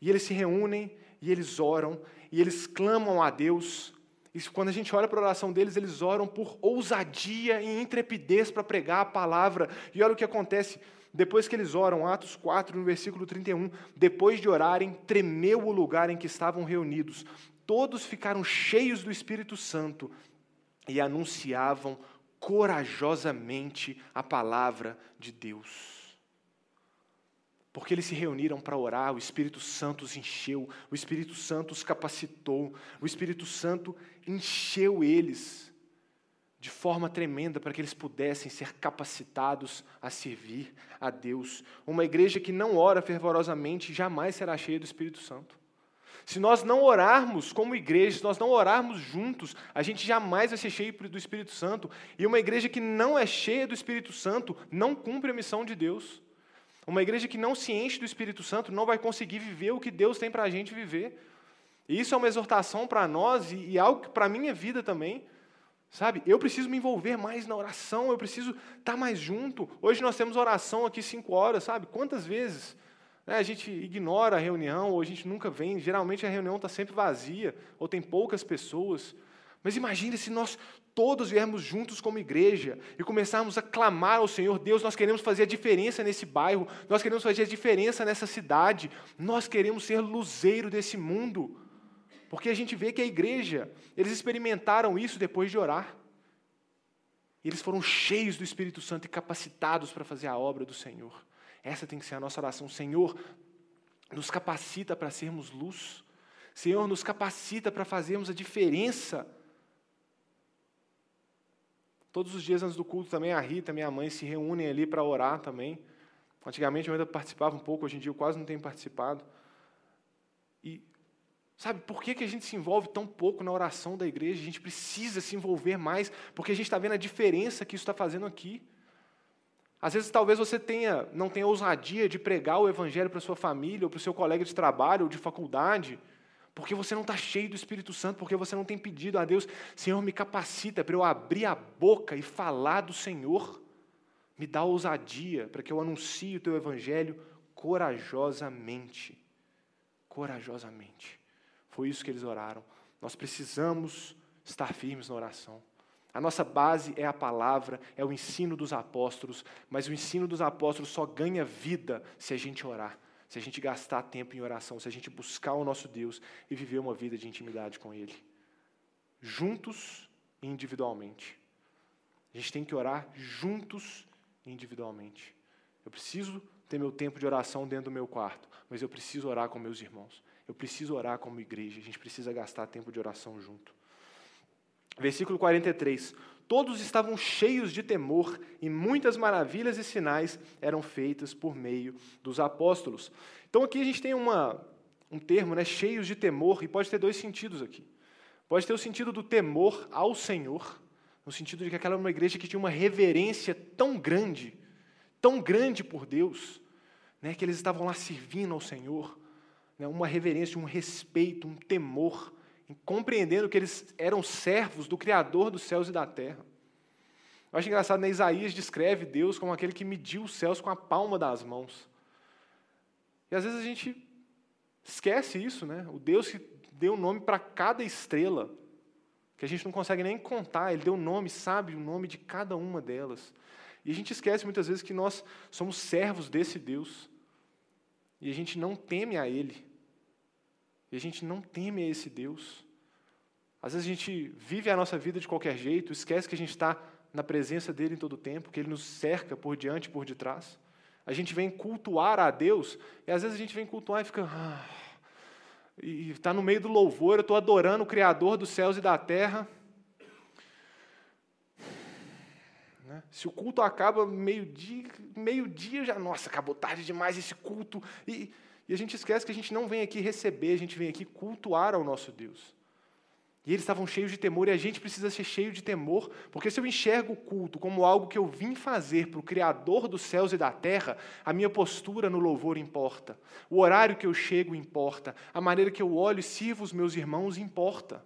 E eles se reúnem, e eles oram, e eles clamam a Deus. E quando a gente olha para a oração deles, eles oram por ousadia e intrepidez para pregar a palavra. E olha o que acontece. Depois que eles oram, Atos 4, no versículo 31, depois de orarem, tremeu o lugar em que estavam reunidos. Todos ficaram cheios do Espírito Santo e anunciavam corajosamente a palavra de Deus. Porque eles se reuniram para orar, o Espírito Santo os encheu, o Espírito Santo os capacitou, o Espírito Santo encheu eles de forma tremenda para que eles pudessem ser capacitados a servir a Deus. Uma igreja que não ora fervorosamente jamais será cheia do Espírito Santo. Se nós não orarmos como igreja, se nós não orarmos juntos, a gente jamais vai ser cheio do Espírito Santo. E uma igreja que não é cheia do Espírito Santo não cumpre a missão de Deus. Uma igreja que não se enche do Espírito Santo não vai conseguir viver o que Deus tem para a gente viver. E isso é uma exortação para nós e, e algo para a minha vida também. Sabe, eu preciso me envolver mais na oração, eu preciso estar tá mais junto. Hoje nós temos oração aqui cinco horas, sabe? Quantas vezes? Né, a gente ignora a reunião, ou a gente nunca vem. Geralmente a reunião está sempre vazia, ou tem poucas pessoas. Mas imagine se nós todos viermos juntos como igreja e começarmos a clamar ao Senhor: Deus, nós queremos fazer a diferença nesse bairro, nós queremos fazer a diferença nessa cidade, nós queremos ser luzeiro desse mundo. Porque a gente vê que a igreja, eles experimentaram isso depois de orar. Eles foram cheios do Espírito Santo e capacitados para fazer a obra do Senhor. Essa tem que ser a nossa oração. Senhor, nos capacita para sermos luz. Senhor, nos capacita para fazermos a diferença. Todos os dias antes do culto também a Rita, minha mãe, se reúnem ali para orar também. Antigamente eu ainda participava um pouco, hoje em dia eu quase não tenho participado. E sabe por que, que a gente se envolve tão pouco na oração da igreja? A gente precisa se envolver mais, porque a gente está vendo a diferença que isso está fazendo aqui. Às vezes, talvez você tenha, não tenha ousadia de pregar o evangelho para sua família, ou para o seu colega de trabalho, ou de faculdade, porque você não está cheio do Espírito Santo, porque você não tem pedido a Deus, Senhor, me capacita para eu abrir a boca e falar do Senhor. Me dá ousadia para que eu anuncie o teu evangelho corajosamente. Corajosamente. Foi isso que eles oraram. Nós precisamos estar firmes na oração. A nossa base é a palavra, é o ensino dos apóstolos, mas o ensino dos apóstolos só ganha vida se a gente orar, se a gente gastar tempo em oração, se a gente buscar o nosso Deus e viver uma vida de intimidade com Ele, juntos e individualmente. A gente tem que orar juntos e individualmente. Eu preciso ter meu tempo de oração dentro do meu quarto, mas eu preciso orar com meus irmãos. Eu preciso orar como igreja. A gente precisa gastar tempo de oração junto. Versículo 43. Todos estavam cheios de temor e muitas maravilhas e sinais eram feitas por meio dos apóstolos. Então aqui a gente tem uma, um termo, né, cheios de temor, e pode ter dois sentidos aqui. Pode ter o sentido do temor ao Senhor, no sentido de que aquela era uma igreja que tinha uma reverência tão grande, tão grande por Deus, né, que eles estavam lá servindo ao Senhor, né, uma reverência, um respeito, um temor compreendendo que eles eram servos do Criador dos céus e da terra. Eu acho engraçado, né? Isaías descreve Deus como aquele que mediu os céus com a palma das mãos. E às vezes a gente esquece isso, né? O Deus que deu nome para cada estrela, que a gente não consegue nem contar, ele deu nome, sabe o nome de cada uma delas. E a gente esquece muitas vezes que nós somos servos desse Deus. E a gente não teme a Ele. E a gente não teme a esse Deus. Às vezes a gente vive a nossa vida de qualquer jeito, esquece que a gente está na presença dele em todo o tempo, que ele nos cerca por diante e por detrás. A gente vem cultuar a Deus, e às vezes a gente vem cultuar e fica. Ah, e está no meio do louvor, eu estou adorando o Criador dos céus e da terra. Né? Se o culto acaba meio-dia, meio-dia já, nossa, acabou tarde demais esse culto. E, e a gente esquece que a gente não vem aqui receber, a gente vem aqui cultuar ao nosso Deus. E eles estavam cheios de temor, e a gente precisa ser cheio de temor, porque se eu enxergo o culto como algo que eu vim fazer para o Criador dos céus e da terra, a minha postura no louvor importa, o horário que eu chego importa, a maneira que eu olho e sirvo os meus irmãos importa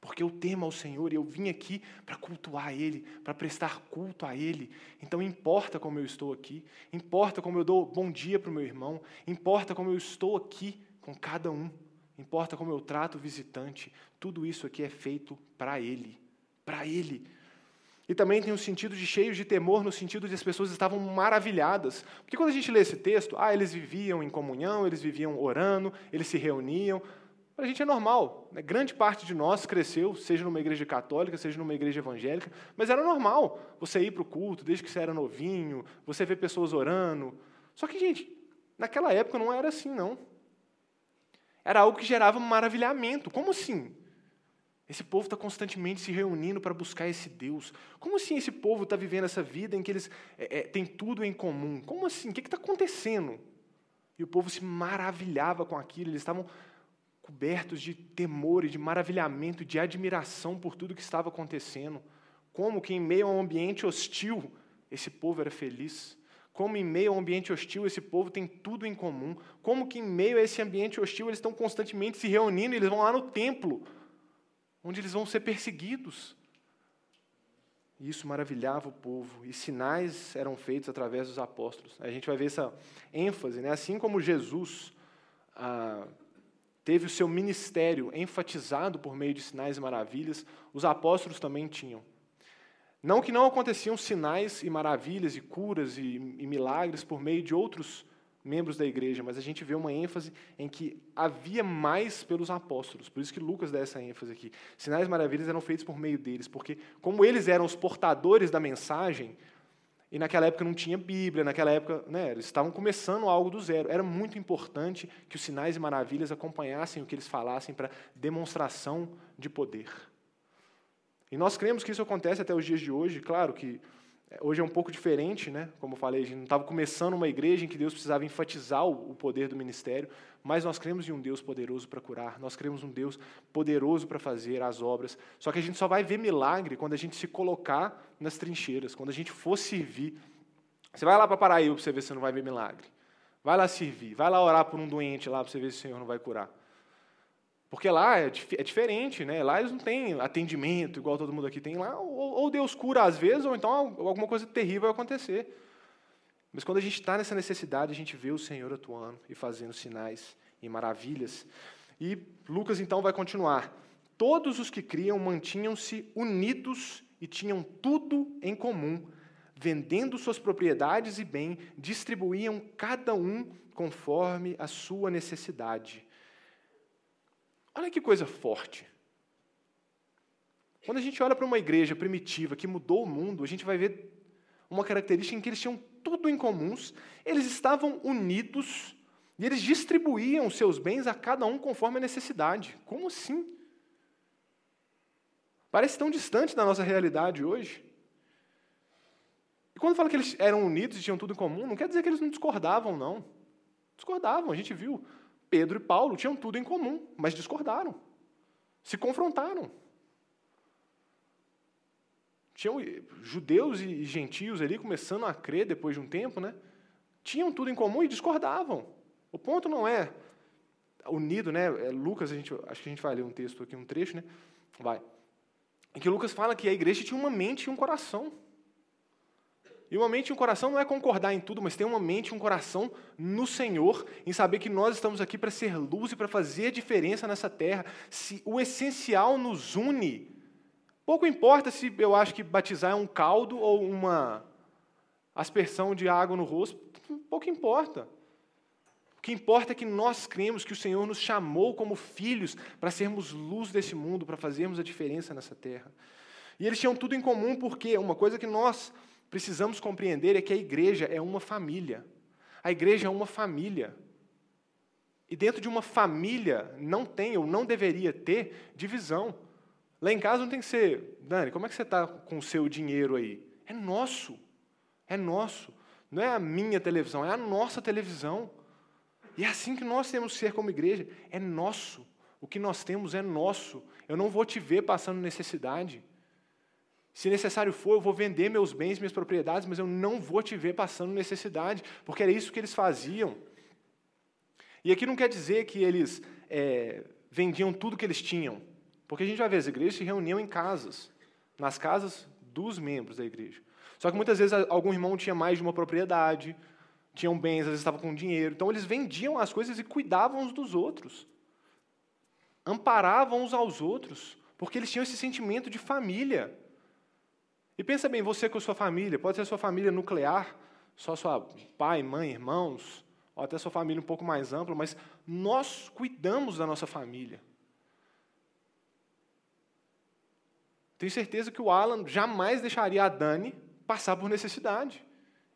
porque eu temo ao Senhor e eu vim aqui para cultuar Ele, para prestar culto a Ele. Então importa como eu estou aqui, importa como eu dou bom dia para o meu irmão, importa como eu estou aqui com cada um, importa como eu trato o visitante. Tudo isso aqui é feito para Ele, para Ele. E também tem um sentido de cheios de temor, no sentido de as pessoas estavam maravilhadas. Porque quando a gente lê esse texto, ah, eles viviam em comunhão, eles viviam orando, eles se reuniam. Para a gente é normal. Né? Grande parte de nós cresceu, seja numa igreja católica, seja numa igreja evangélica, mas era normal você ir para o culto desde que você era novinho, você ver pessoas orando. Só que, gente, naquela época não era assim, não. Era algo que gerava maravilhamento. Como assim? Esse povo está constantemente se reunindo para buscar esse Deus. Como assim esse povo está vivendo essa vida em que eles é, é, têm tudo em comum? Como assim? O que está acontecendo? E o povo se maravilhava com aquilo, eles estavam cobertos de temor e de maravilhamento, de admiração por tudo que estava acontecendo. Como que em meio a um ambiente hostil, esse povo era feliz. Como em meio a um ambiente hostil, esse povo tem tudo em comum. Como que em meio a esse ambiente hostil, eles estão constantemente se reunindo, e eles vão lá no templo, onde eles vão ser perseguidos. E isso maravilhava o povo, e sinais eram feitos através dos apóstolos. A gente vai ver essa ênfase, né? assim como Jesus ah, teve o seu ministério enfatizado por meio de sinais e maravilhas, os apóstolos também tinham. Não que não aconteciam sinais e maravilhas e curas e, e, milagres por meio de outros membros da igreja, mas a gente vê uma ênfase em que havia mais pelos apóstolos. Por isso que Lucas dá essa ênfase aqui. Sinais e maravilhas eram feitos por meio deles, porque como eles eram os portadores da mensagem, e naquela época não tinha Bíblia, naquela época né, eles estavam começando algo do zero. Era muito importante que os sinais e maravilhas acompanhassem o que eles falassem para demonstração de poder. E nós cremos que isso acontece até os dias de hoje. Claro que hoje é um pouco diferente, né? como eu falei, a gente não estava começando uma igreja em que Deus precisava enfatizar o poder do ministério, mas nós cremos em um Deus poderoso para curar, nós cremos em um Deus poderoso para fazer as obras. Só que a gente só vai ver milagre quando a gente se colocar nas trincheiras, quando a gente for servir Você vai lá para Paraíba para você ver se não vai ver milagre. Vai lá servir. Vai lá orar por um doente lá para você ver se o Senhor não vai curar. Porque lá é, é, diferente, né? Lá eles não têm atendimento igual todo mundo aqui tem lá. Ou, ou Deus cura às vezes, ou então alguma coisa terrível vai acontecer. Mas quando a gente está nessa necessidade, a gente vê o Senhor atuando e fazendo sinais e maravilhas. E Lucas então vai continuar. Todos os que criam mantinham-se unidos e tinham tudo em comum, vendendo suas propriedades e bem, distribuíam cada um conforme a sua necessidade. Olha que coisa forte. Quando a gente olha para uma igreja primitiva que mudou o mundo, a gente vai ver uma característica em que eles tinham tudo em comuns, eles estavam unidos e eles distribuíam seus bens a cada um conforme a necessidade. Como assim? Parece tão distante da nossa realidade hoje. E quando fala que eles eram unidos e tinham tudo em comum, não quer dizer que eles não discordavam, não. Discordavam, a gente viu. Pedro e Paulo tinham tudo em comum, mas discordaram. Se confrontaram. Tinham judeus e gentios ali começando a crer depois de um tempo, né? Tinham tudo em comum e discordavam. O ponto não é unido, né? É Lucas, a gente, acho que a gente vai ler um texto aqui, um trecho, né? Vai. Em que Lucas fala que a igreja tinha uma mente e um coração. E uma mente e um coração não é concordar em tudo, mas ter uma mente e um coração no Senhor, em saber que nós estamos aqui para ser luz e para fazer diferença nessa terra. Se o essencial nos une, pouco importa se eu acho que batizar é um caldo ou uma aspersão de água no rosto, pouco importa. O que importa é que nós cremos que o Senhor nos chamou como filhos para sermos luz desse mundo, para fazermos a diferença nessa terra. E eles tinham tudo em comum porque uma coisa que nós precisamos compreender é que a igreja é uma família. A igreja é uma família. E dentro de uma família não tem ou não deveria ter divisão. Lá em casa não tem que ser, Dani, como é que você está com o seu dinheiro aí? É nosso. É nosso. Não é a minha televisão, é a nossa televisão. E é assim que nós temos que ser como igreja. É nosso. O que nós temos é nosso. Eu não vou te ver passando necessidade. Se necessário for, eu vou vender meus bens, minhas propriedades, mas eu não vou te ver passando necessidade, porque era isso que eles faziam. E aqui não quer dizer que eles é, vendiam tudo que eles tinham, porque a gente vai ver, as igrejas se reuniam em casas, nas casas dos membros da igreja. Só que muitas vezes algum irmão tinha mais de uma propriedade, tinham bens, às vezes estavam com dinheiro, então eles vendiam as coisas e cuidavam uns dos outros, amparavam uns aos outros, porque eles tinham esse sentimento de família. E pensa bem, você com sua família, pode ser sua família nuclear, só sua pai, mãe, irmãos, ou até sua família um pouco mais ampla, mas nós cuidamos da nossa família. Tenho certeza que o Alan jamais deixaria a Dani passar por necessidade.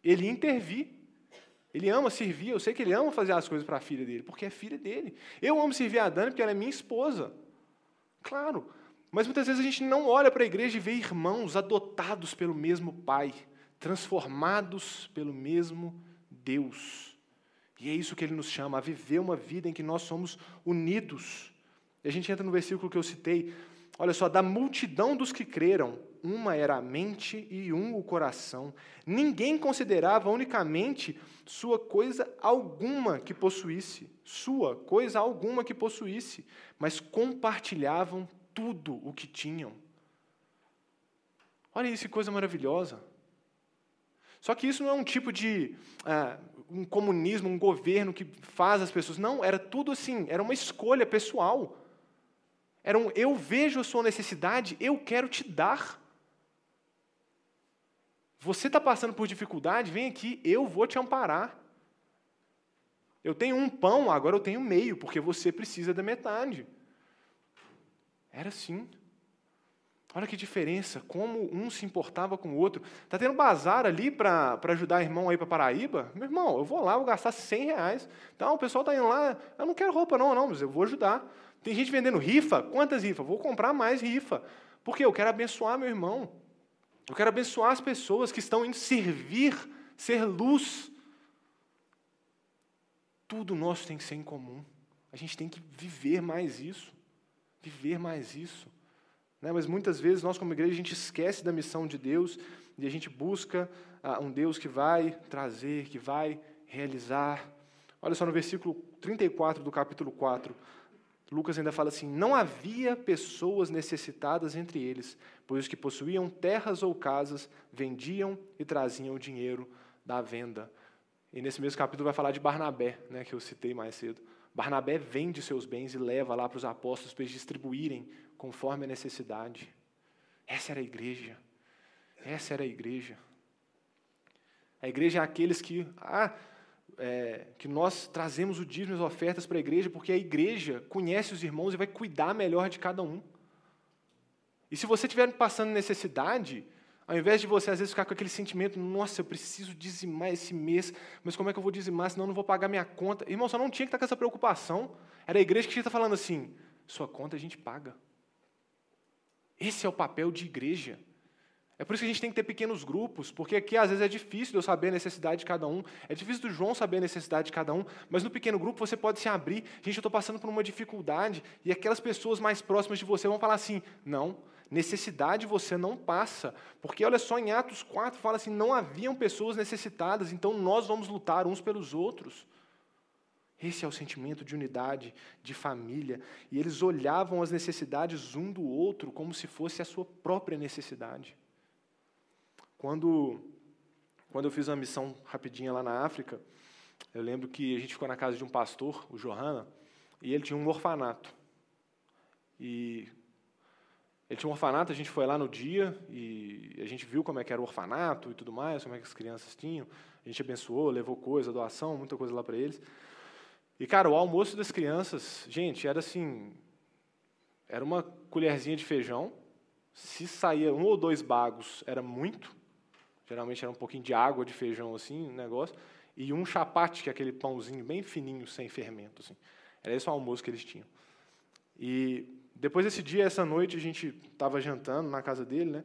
Ele intervir. Ele ama servir, eu sei que ele ama fazer as coisas para a filha dele, porque é filha dele. Eu amo servir a Dani porque ela é minha esposa. Claro, mas muitas vezes a gente não olha para a igreja e vê irmãos adotados pelo mesmo Pai, transformados pelo mesmo Deus. E é isso que ele nos chama, a viver uma vida em que nós somos unidos. E a gente entra no versículo que eu citei. Olha só, da multidão dos que creram, uma era a mente e um o coração. Ninguém considerava unicamente sua coisa alguma que possuísse, sua coisa alguma que possuísse, mas compartilhavam tudo o que tinham. Olha isso, que coisa maravilhosa. Só que isso não é um tipo de ah, um comunismo, um governo que faz as pessoas. Não, era tudo assim, era uma escolha pessoal. Era um eu vejo a sua necessidade, eu quero te dar. Você está passando por dificuldade, vem aqui, eu vou te amparar. Eu tenho um pão, agora eu tenho meio, porque você precisa da metade. Era assim. Olha que diferença, como um se importava com o outro. Está tendo bazar ali para ajudar irmão aí para Paraíba? Meu irmão, eu vou lá, vou gastar 100 reais. Então, o pessoal está indo lá, eu não quero roupa não, não, mas eu vou ajudar. Tem gente vendendo rifa, quantas rifas? Vou comprar mais rifa. Porque eu quero abençoar meu irmão. Eu quero abençoar as pessoas que estão indo servir, ser luz. Tudo nosso tem que ser em comum. A gente tem que viver mais isso viver mais isso. Né? Mas muitas vezes nós, como igreja, a gente esquece da missão de Deus e a gente busca ah, um Deus que vai trazer, que vai realizar. Olha só no versículo 34 do capítulo 4. Lucas ainda fala assim: Não havia pessoas necessitadas entre eles, pois os que possuíam terras ou casas vendiam e traziam o dinheiro da venda. E nesse mesmo capítulo vai falar de Barnabé, né, que eu citei mais cedo. Barnabé vende seus bens e leva lá para os apóstolos para eles distribuírem conforme a necessidade. Essa era a igreja. Essa era a igreja. A igreja é aqueles que, ah, é, que nós trazemos o dízimo e as ofertas para a igreja, porque a igreja conhece os irmãos e vai cuidar melhor de cada um. E se você estiver passando necessidade, ao invés de você, às vezes, ficar com aquele sentimento, nossa, eu preciso dizimar esse mês, mas como é que eu vou dizimar, senão eu não vou pagar minha conta? Irmão, você não tinha que estar com essa preocupação. Era a igreja que tinha que estar falando assim, sua conta a gente paga. Esse é o papel de igreja. É por isso que a gente tem que ter pequenos grupos, porque aqui às vezes é difícil de eu saber a necessidade de cada um, é difícil do João saber a necessidade de cada um, mas no pequeno grupo você pode se abrir. Gente, eu estou passando por uma dificuldade, e aquelas pessoas mais próximas de você vão falar assim: não, necessidade você não passa. Porque olha só, em Atos 4 fala assim: não haviam pessoas necessitadas, então nós vamos lutar uns pelos outros. Esse é o sentimento de unidade, de família. E eles olhavam as necessidades um do outro como se fosse a sua própria necessidade. Quando, quando eu fiz uma missão rapidinha lá na África, eu lembro que a gente ficou na casa de um pastor, o Johanna, e ele tinha um orfanato. E ele tinha um orfanato, a gente foi lá no dia e a gente viu como é que era o orfanato e tudo mais, como é que as crianças tinham. A gente abençoou, levou coisa, doação, muita coisa lá para eles. E, cara, o almoço das crianças, gente, era assim, era uma colherzinha de feijão. Se saía um ou dois bagos, era muito. Geralmente era um pouquinho de água de feijão, assim, um negócio. E um chapate, que é aquele pãozinho bem fininho, sem fermento. Assim. Era esse o almoço que eles tinham. E depois desse dia, essa noite, a gente estava jantando na casa dele, né?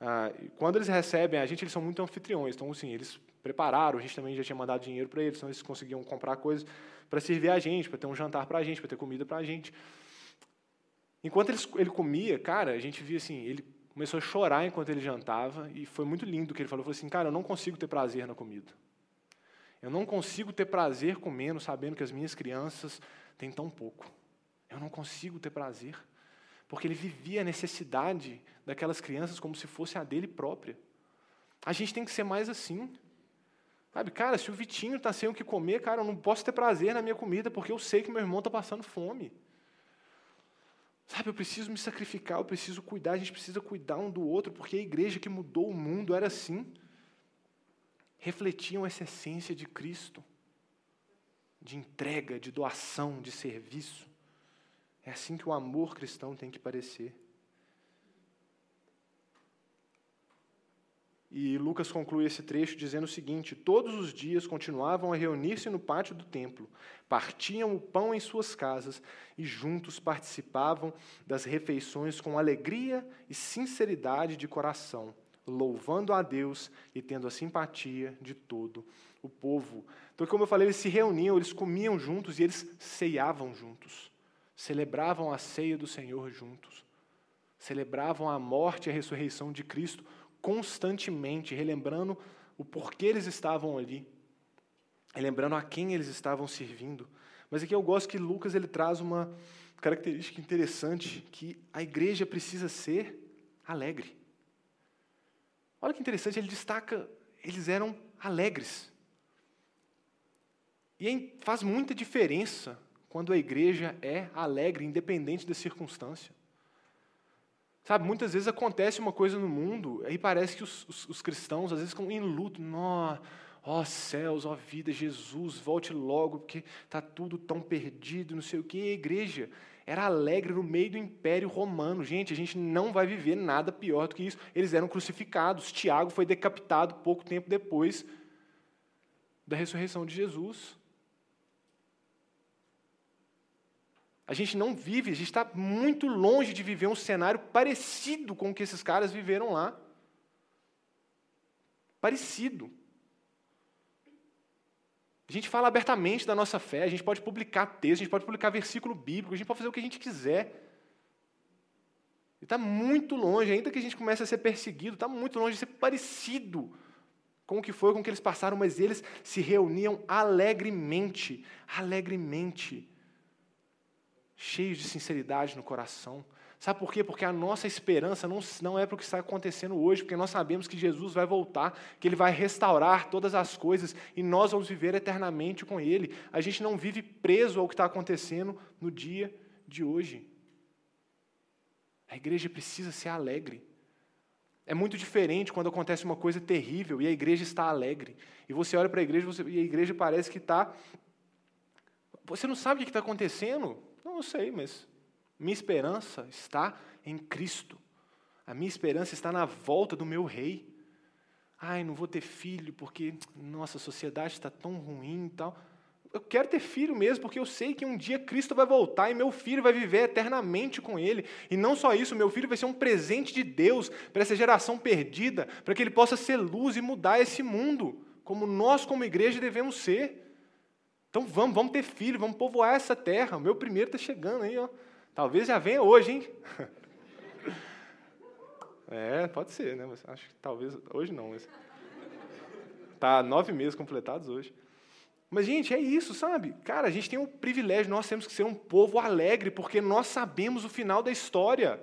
Ah, quando eles recebem a gente, eles são muito anfitriões. Então, assim, eles prepararam, a gente também já tinha mandado dinheiro para eles, então eles conseguiam comprar coisas para servir a gente, para ter um jantar para a gente, para ter comida para a gente. Enquanto ele, ele comia, cara, a gente via assim, ele começou a chorar enquanto ele jantava, e foi muito lindo o que ele falou. Ele falou assim, cara, eu não consigo ter prazer na comida. Eu não consigo ter prazer comendo, sabendo que as minhas crianças têm tão pouco. Eu não consigo ter prazer. Porque ele vivia a necessidade daquelas crianças como se fosse a dele própria. A gente tem que ser mais assim. Sabe, cara, se o Vitinho está sem o que comer, cara, eu não posso ter prazer na minha comida porque eu sei que meu irmão está passando fome. Sabe, eu preciso me sacrificar, eu preciso cuidar, a gente precisa cuidar um do outro, porque a igreja que mudou o mundo era assim. Refletiam essa essência de Cristo, de entrega, de doação, de serviço. É assim que o amor cristão tem que parecer. E Lucas conclui esse trecho dizendo o seguinte: Todos os dias continuavam a reunir-se no pátio do templo, partiam o pão em suas casas e juntos participavam das refeições com alegria e sinceridade de coração, louvando a Deus e tendo a simpatia de todo o povo. Então, como eu falei, eles se reuniam, eles comiam juntos e eles ceiavam juntos celebravam a ceia do Senhor juntos, celebravam a morte e a ressurreição de Cristo constantemente, relembrando o porquê eles estavam ali, relembrando a quem eles estavam servindo. Mas aqui eu gosto que Lucas ele traz uma característica interessante que a igreja precisa ser alegre. Olha que interessante, ele destaca, eles eram alegres. E faz muita diferença quando a igreja é alegre, independente da circunstância. Sabe, muitas vezes acontece uma coisa no mundo e parece que os, os, os cristãos às vezes ficam em luto. Ó céus, ó vida, Jesus, volte logo, porque está tudo tão perdido, não sei o quê. E a igreja era alegre no meio do Império Romano. Gente, a gente não vai viver nada pior do que isso. Eles eram crucificados. Tiago foi decapitado pouco tempo depois da ressurreição de Jesus. A gente não vive, a gente está muito longe de viver um cenário parecido com o que esses caras viveram lá. Parecido. A gente fala abertamente da nossa fé, a gente pode publicar texto, a gente pode publicar versículo bíblico, a gente pode fazer o que a gente quiser. está muito longe, ainda que a gente comece a ser perseguido, está muito longe de ser parecido com o que foi, com o que eles passaram, mas eles se reuniam alegremente, alegremente, cheios de sinceridade no coração. Sabe por quê? Porque a nossa esperança não, não é para o que está acontecendo hoje, porque nós sabemos que Jesus vai voltar, que Ele vai restaurar todas as coisas e nós vamos viver eternamente com Ele. A gente não vive preso ao que está acontecendo no dia de hoje. A igreja precisa ser alegre. É muito diferente quando acontece uma coisa terrível e a igreja está alegre. E você olha para a igreja você, e a igreja parece que está. Você não sabe o que está acontecendo? Não, sei, mas minha esperança está em Cristo. A minha esperança está na volta do meu rei. Ai, não vou ter filho porque nossa sociedade está tão ruim e tal. Eu quero ter filho mesmo, porque eu sei que um dia Cristo vai voltar e meu filho vai viver eternamente com Ele. E não só isso, meu filho vai ser um presente de Deus para essa geração perdida, para que ele possa ser luz e mudar esse mundo, como nós, como igreja, devemos ser. Então vamos, vamos ter filho, vamos povoar essa terra. O meu primeiro está chegando aí, ó. Talvez já venha hoje, hein? É, pode ser, né? Mas acho que talvez hoje não. Mas... Tá nove meses completados hoje. Mas, gente, é isso, sabe? Cara, a gente tem um privilégio, nós temos que ser um povo alegre, porque nós sabemos o final da história.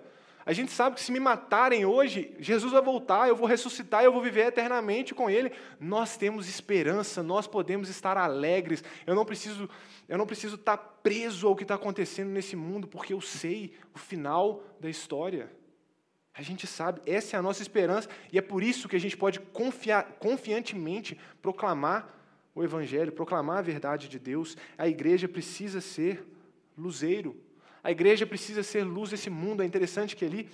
A gente sabe que se me matarem hoje, Jesus vai voltar, eu vou ressuscitar, eu vou viver eternamente com Ele. Nós temos esperança, nós podemos estar alegres. Eu não preciso, eu não preciso estar preso ao que está acontecendo nesse mundo, porque eu sei o final da história. A gente sabe, essa é a nossa esperança, e é por isso que a gente pode confiar, confiantemente proclamar o Evangelho, proclamar a verdade de Deus. A igreja precisa ser luzeiro. A igreja precisa ser luz desse mundo. É interessante que ali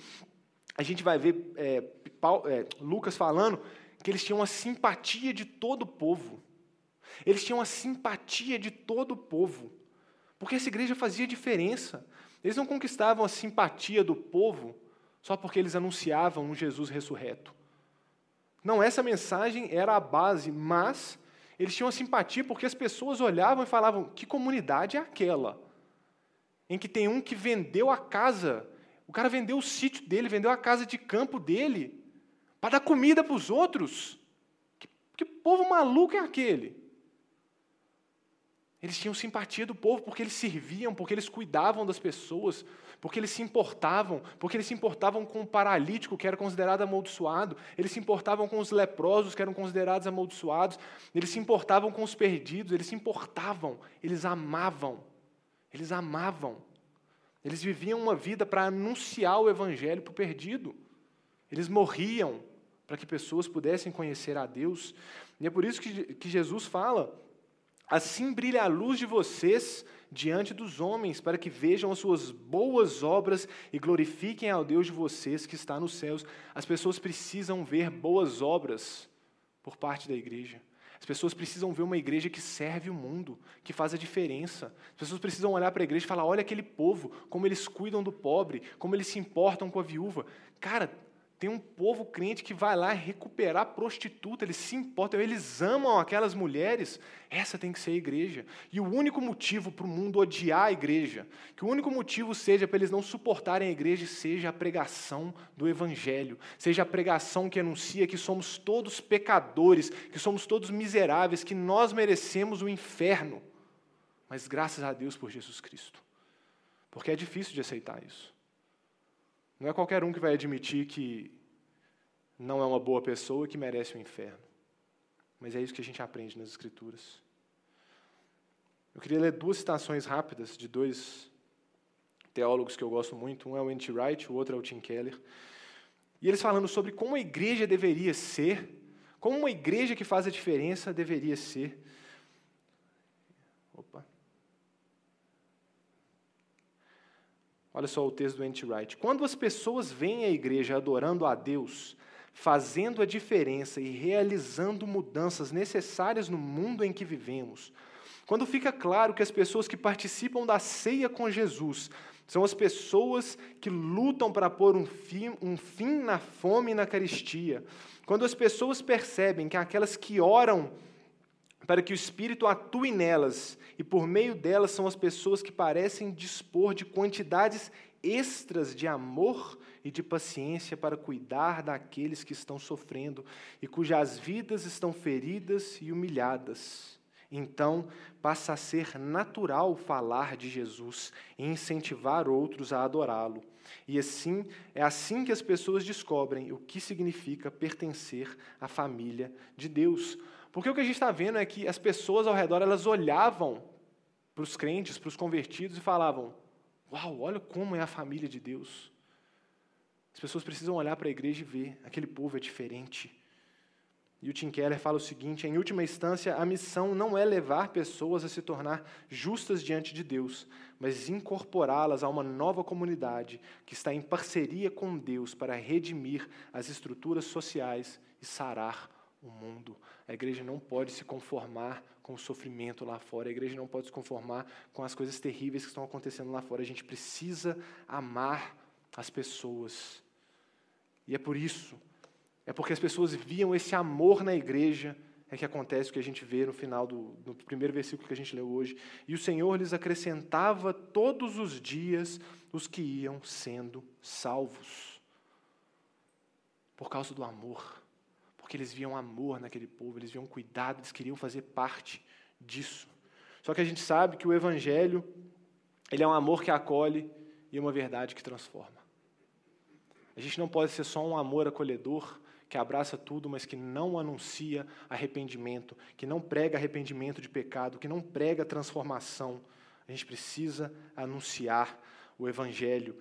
a gente vai ver é, Paulo, é, Lucas falando que eles tinham a simpatia de todo o povo. Eles tinham a simpatia de todo o povo. Porque essa igreja fazia diferença. Eles não conquistavam a simpatia do povo só porque eles anunciavam um Jesus ressurreto. Não, essa mensagem era a base, mas eles tinham a simpatia porque as pessoas olhavam e falavam: que comunidade é aquela? Em que tem um que vendeu a casa, o cara vendeu o sítio dele, vendeu a casa de campo dele, para dar comida para os outros. Que, que povo maluco é aquele? Eles tinham simpatia do povo porque eles serviam, porque eles cuidavam das pessoas, porque eles se importavam, porque eles se importavam com o paralítico, que era considerado amaldiçoado, eles se importavam com os leprosos, que eram considerados amaldiçoados, eles se importavam com os perdidos, eles se importavam, eles amavam. Eles amavam. Eles viviam uma vida para anunciar o evangelho para o perdido. Eles morriam para que pessoas pudessem conhecer a Deus. E é por isso que, que Jesus fala: assim brilha a luz de vocês diante dos homens, para que vejam as suas boas obras e glorifiquem ao Deus de vocês que está nos céus. As pessoas precisam ver boas obras por parte da igreja. As pessoas precisam ver uma igreja que serve o mundo, que faz a diferença. As pessoas precisam olhar para a igreja e falar: olha aquele povo, como eles cuidam do pobre, como eles se importam com a viúva. Cara, tem um povo crente que vai lá recuperar prostituta, eles se importam, eles amam aquelas mulheres. Essa tem que ser a igreja. E o único motivo para o mundo odiar a igreja, que o único motivo seja para eles não suportarem a igreja, seja a pregação do evangelho, seja a pregação que anuncia que somos todos pecadores, que somos todos miseráveis, que nós merecemos o inferno. Mas graças a Deus por Jesus Cristo. Porque é difícil de aceitar isso. Não é qualquer um que vai admitir que não é uma boa pessoa que merece o inferno. Mas é isso que a gente aprende nas Escrituras. Eu queria ler duas citações rápidas de dois teólogos que eu gosto muito. Um é o N.T. Wright, o outro é o Tim Keller. E eles falando sobre como a igreja deveria ser, como uma igreja que faz a diferença deveria ser. Opa. Olha só o texto do N.T. Wright. Quando as pessoas veem a igreja adorando a Deus, fazendo a diferença e realizando mudanças necessárias no mundo em que vivemos, quando fica claro que as pessoas que participam da ceia com Jesus são as pessoas que lutam para pôr um fim, um fim na fome e na caristia, quando as pessoas percebem que aquelas que oram para que o Espírito atue nelas, e por meio delas são as pessoas que parecem dispor de quantidades extras de amor, e de paciência para cuidar daqueles que estão sofrendo e cujas vidas estão feridas e humilhadas. Então, passa a ser natural falar de Jesus e incentivar outros a adorá-lo. E assim, é assim que as pessoas descobrem o que significa pertencer à família de Deus. Porque o que a gente está vendo é que as pessoas ao redor elas olhavam para os crentes, para os convertidos e falavam: Uau, olha como é a família de Deus. As pessoas precisam olhar para a igreja e ver: aquele povo é diferente. E o Tim Keller fala o seguinte: em última instância, a missão não é levar pessoas a se tornar justas diante de Deus, mas incorporá-las a uma nova comunidade que está em parceria com Deus para redimir as estruturas sociais e sarar o mundo. A igreja não pode se conformar com o sofrimento lá fora, a igreja não pode se conformar com as coisas terríveis que estão acontecendo lá fora. A gente precisa amar as pessoas. E é por isso, é porque as pessoas viam esse amor na igreja, é que acontece o que a gente vê no final do, do primeiro versículo que a gente leu hoje. E o Senhor lhes acrescentava todos os dias os que iam sendo salvos. Por causa do amor porque eles viam amor naquele povo, eles viam cuidado, eles queriam fazer parte disso. Só que a gente sabe que o evangelho, ele é um amor que acolhe e uma verdade que transforma. A gente não pode ser só um amor acolhedor que abraça tudo, mas que não anuncia arrependimento, que não prega arrependimento de pecado, que não prega transformação. A gente precisa anunciar o evangelho.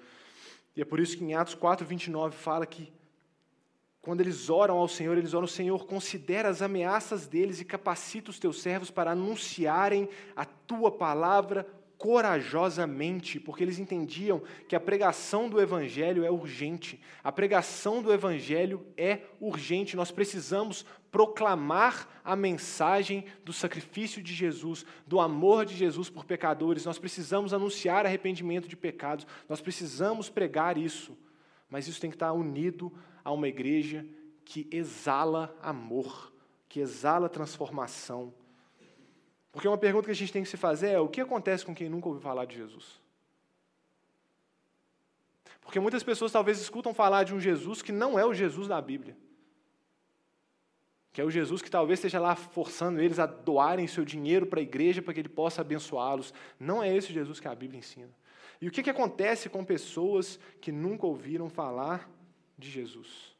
E é por isso que em Atos 4, 29 fala que quando eles oram ao Senhor, eles oram, Senhor, considera as ameaças deles e capacita os teus servos para anunciarem a tua palavra corajosamente, porque eles entendiam que a pregação do Evangelho é urgente. A pregação do Evangelho é urgente. Nós precisamos proclamar a mensagem do sacrifício de Jesus, do amor de Jesus por pecadores. Nós precisamos anunciar arrependimento de pecados. Nós precisamos pregar isso. Mas isso tem que estar unido a uma igreja que exala amor, que exala transformação. Porque uma pergunta que a gente tem que se fazer é: o que acontece com quem nunca ouviu falar de Jesus? Porque muitas pessoas talvez escutam falar de um Jesus que não é o Jesus da Bíblia. Que é o Jesus que talvez esteja lá forçando eles a doarem seu dinheiro para a igreja para que ele possa abençoá-los. Não é esse Jesus que a Bíblia ensina. E o que, que acontece com pessoas que nunca ouviram falar de Jesus.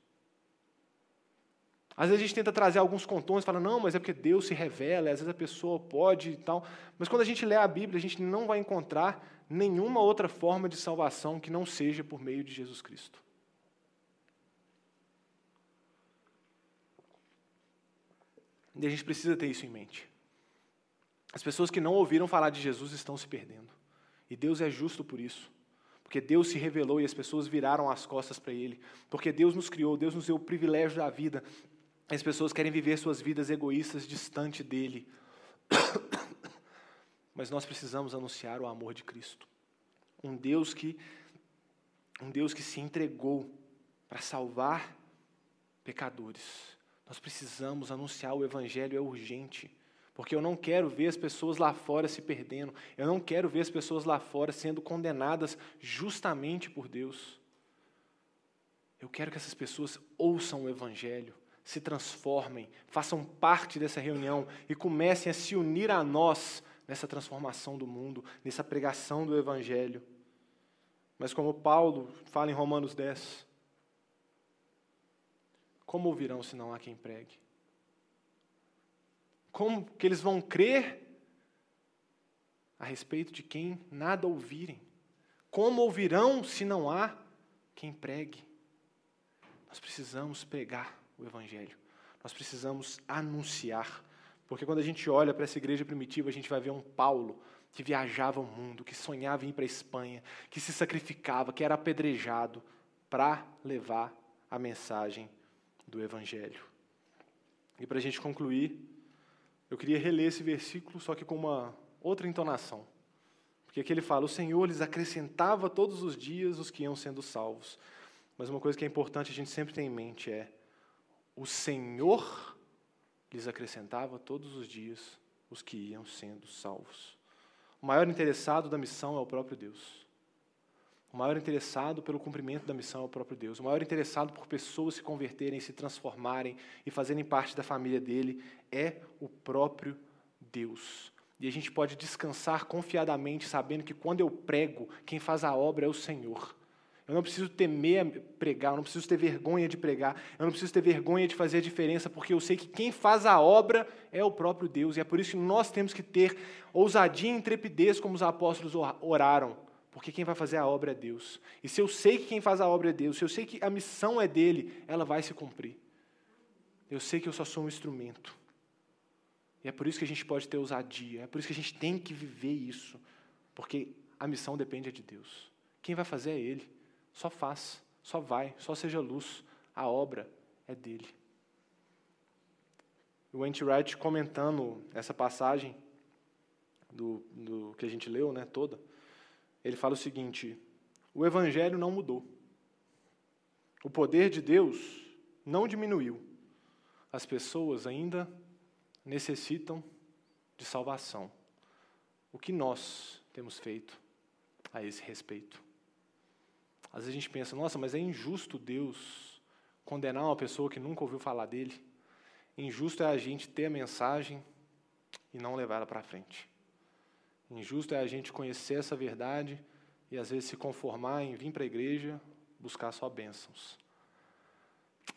Às vezes a gente tenta trazer alguns e fala, não, mas é porque Deus se revela, às vezes a pessoa pode e tal. Mas quando a gente lê a Bíblia, a gente não vai encontrar nenhuma outra forma de salvação que não seja por meio de Jesus Cristo. E a gente precisa ter isso em mente. As pessoas que não ouviram falar de Jesus estão se perdendo. E Deus é justo por isso. Porque Deus se revelou e as pessoas viraram as costas para Ele. Porque Deus nos criou, Deus nos deu o privilégio da vida. As pessoas querem viver suas vidas egoístas distante dEle. Mas nós precisamos anunciar o amor de Cristo. Um Deus que, um Deus que se entregou para salvar pecadores. Nós precisamos anunciar o Evangelho, é urgente. Porque eu não quero ver as pessoas lá fora se perdendo. Eu não quero ver as pessoas lá fora sendo condenadas justamente por Deus. Eu quero que essas pessoas ouçam o Evangelho, se transformem, façam parte dessa reunião e comecem a se unir a nós nessa transformação do mundo, nessa pregação do Evangelho. Mas, como Paulo fala em Romanos 10, como ouvirão se não há quem pregue? Como que eles vão crer a respeito de quem nada ouvirem? Como ouvirão se não há quem pregue? Nós precisamos pregar o Evangelho. Nós precisamos anunciar. Porque quando a gente olha para essa igreja primitiva, a gente vai ver um Paulo que viajava o mundo, que sonhava em ir para a Espanha, que se sacrificava, que era apedrejado para levar a mensagem do Evangelho. E para a gente concluir, eu queria reler esse versículo, só que com uma outra entonação. Porque aqui ele fala: O Senhor lhes acrescentava todos os dias os que iam sendo salvos. Mas uma coisa que é importante a gente sempre ter em mente é: o Senhor lhes acrescentava todos os dias os que iam sendo salvos. O maior interessado da missão é o próprio Deus. O maior interessado pelo cumprimento da missão é o próprio Deus. O maior interessado por pessoas se converterem, se transformarem e fazerem parte da família dele é o próprio Deus. E a gente pode descansar confiadamente, sabendo que quando eu prego, quem faz a obra é o Senhor. Eu não preciso temer pregar, eu não preciso ter vergonha de pregar, eu não preciso ter vergonha de fazer a diferença, porque eu sei que quem faz a obra é o próprio Deus. E é por isso que nós temos que ter ousadia e intrepidez, como os apóstolos oraram porque quem vai fazer a obra é Deus. E se eu sei que quem faz a obra é Deus, se eu sei que a missão é dele, ela vai se cumprir. Eu sei que eu só sou um instrumento. E é por isso que a gente pode ter ousadia, é por isso que a gente tem que viver isso, porque a missão depende de Deus. Quem vai fazer é Ele. Só faz, só vai, só seja luz. A obra é dele. O Anti Wright comentando essa passagem do, do que a gente leu, né, toda, ele fala o seguinte: o evangelho não mudou. O poder de Deus não diminuiu. As pessoas ainda necessitam de salvação. O que nós temos feito a esse respeito? Às vezes a gente pensa, nossa, mas é injusto Deus condenar uma pessoa que nunca ouviu falar dele. Injusto é a gente ter a mensagem e não levar ela para frente. Injusto é a gente conhecer essa verdade e às vezes se conformar em vir para a igreja buscar só bênçãos.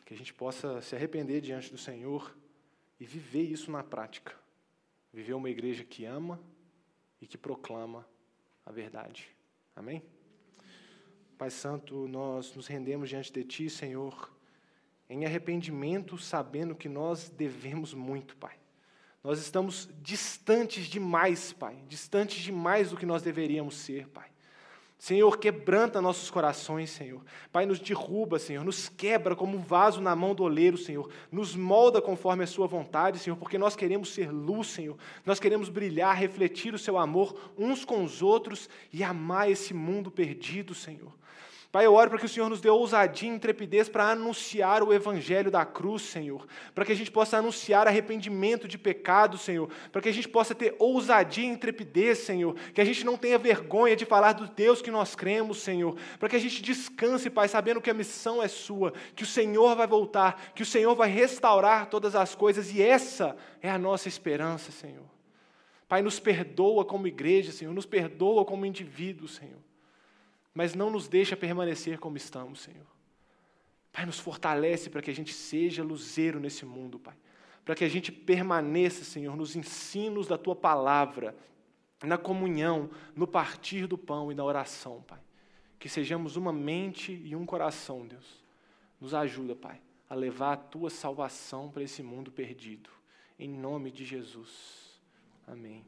Que a gente possa se arrepender diante do Senhor e viver isso na prática. Viver uma igreja que ama e que proclama a verdade. Amém? Pai Santo, nós nos rendemos diante de Ti, Senhor, em arrependimento, sabendo que nós devemos muito, Pai. Nós estamos distantes demais, Pai, distantes demais do que nós deveríamos ser, Pai. Senhor, quebranta nossos corações, Senhor. Pai, nos derruba, Senhor, nos quebra como um vaso na mão do oleiro, Senhor. Nos molda conforme a Sua vontade, Senhor, porque nós queremos ser luz, Senhor. Nós queremos brilhar, refletir o Seu amor uns com os outros e amar esse mundo perdido, Senhor. Pai, eu oro para que o Senhor nos dê ousadia e intrepidez para anunciar o Evangelho da cruz, Senhor. Para que a gente possa anunciar arrependimento de pecado, Senhor. Para que a gente possa ter ousadia e intrepidez, Senhor. Que a gente não tenha vergonha de falar do Deus que nós cremos, Senhor. Para que a gente descanse, Pai, sabendo que a missão é sua. Que o Senhor vai voltar. Que o Senhor vai restaurar todas as coisas. E essa é a nossa esperança, Senhor. Pai, nos perdoa como igreja, Senhor. Nos perdoa como indivíduo, Senhor mas não nos deixa permanecer como estamos, Senhor. Pai, nos fortalece para que a gente seja luzeiro nesse mundo, Pai. Para que a gente permaneça, Senhor, nos ensinos da tua palavra, na comunhão, no partir do pão e na oração, Pai. Que sejamos uma mente e um coração, Deus. Nos ajuda, Pai, a levar a tua salvação para esse mundo perdido. Em nome de Jesus. Amém.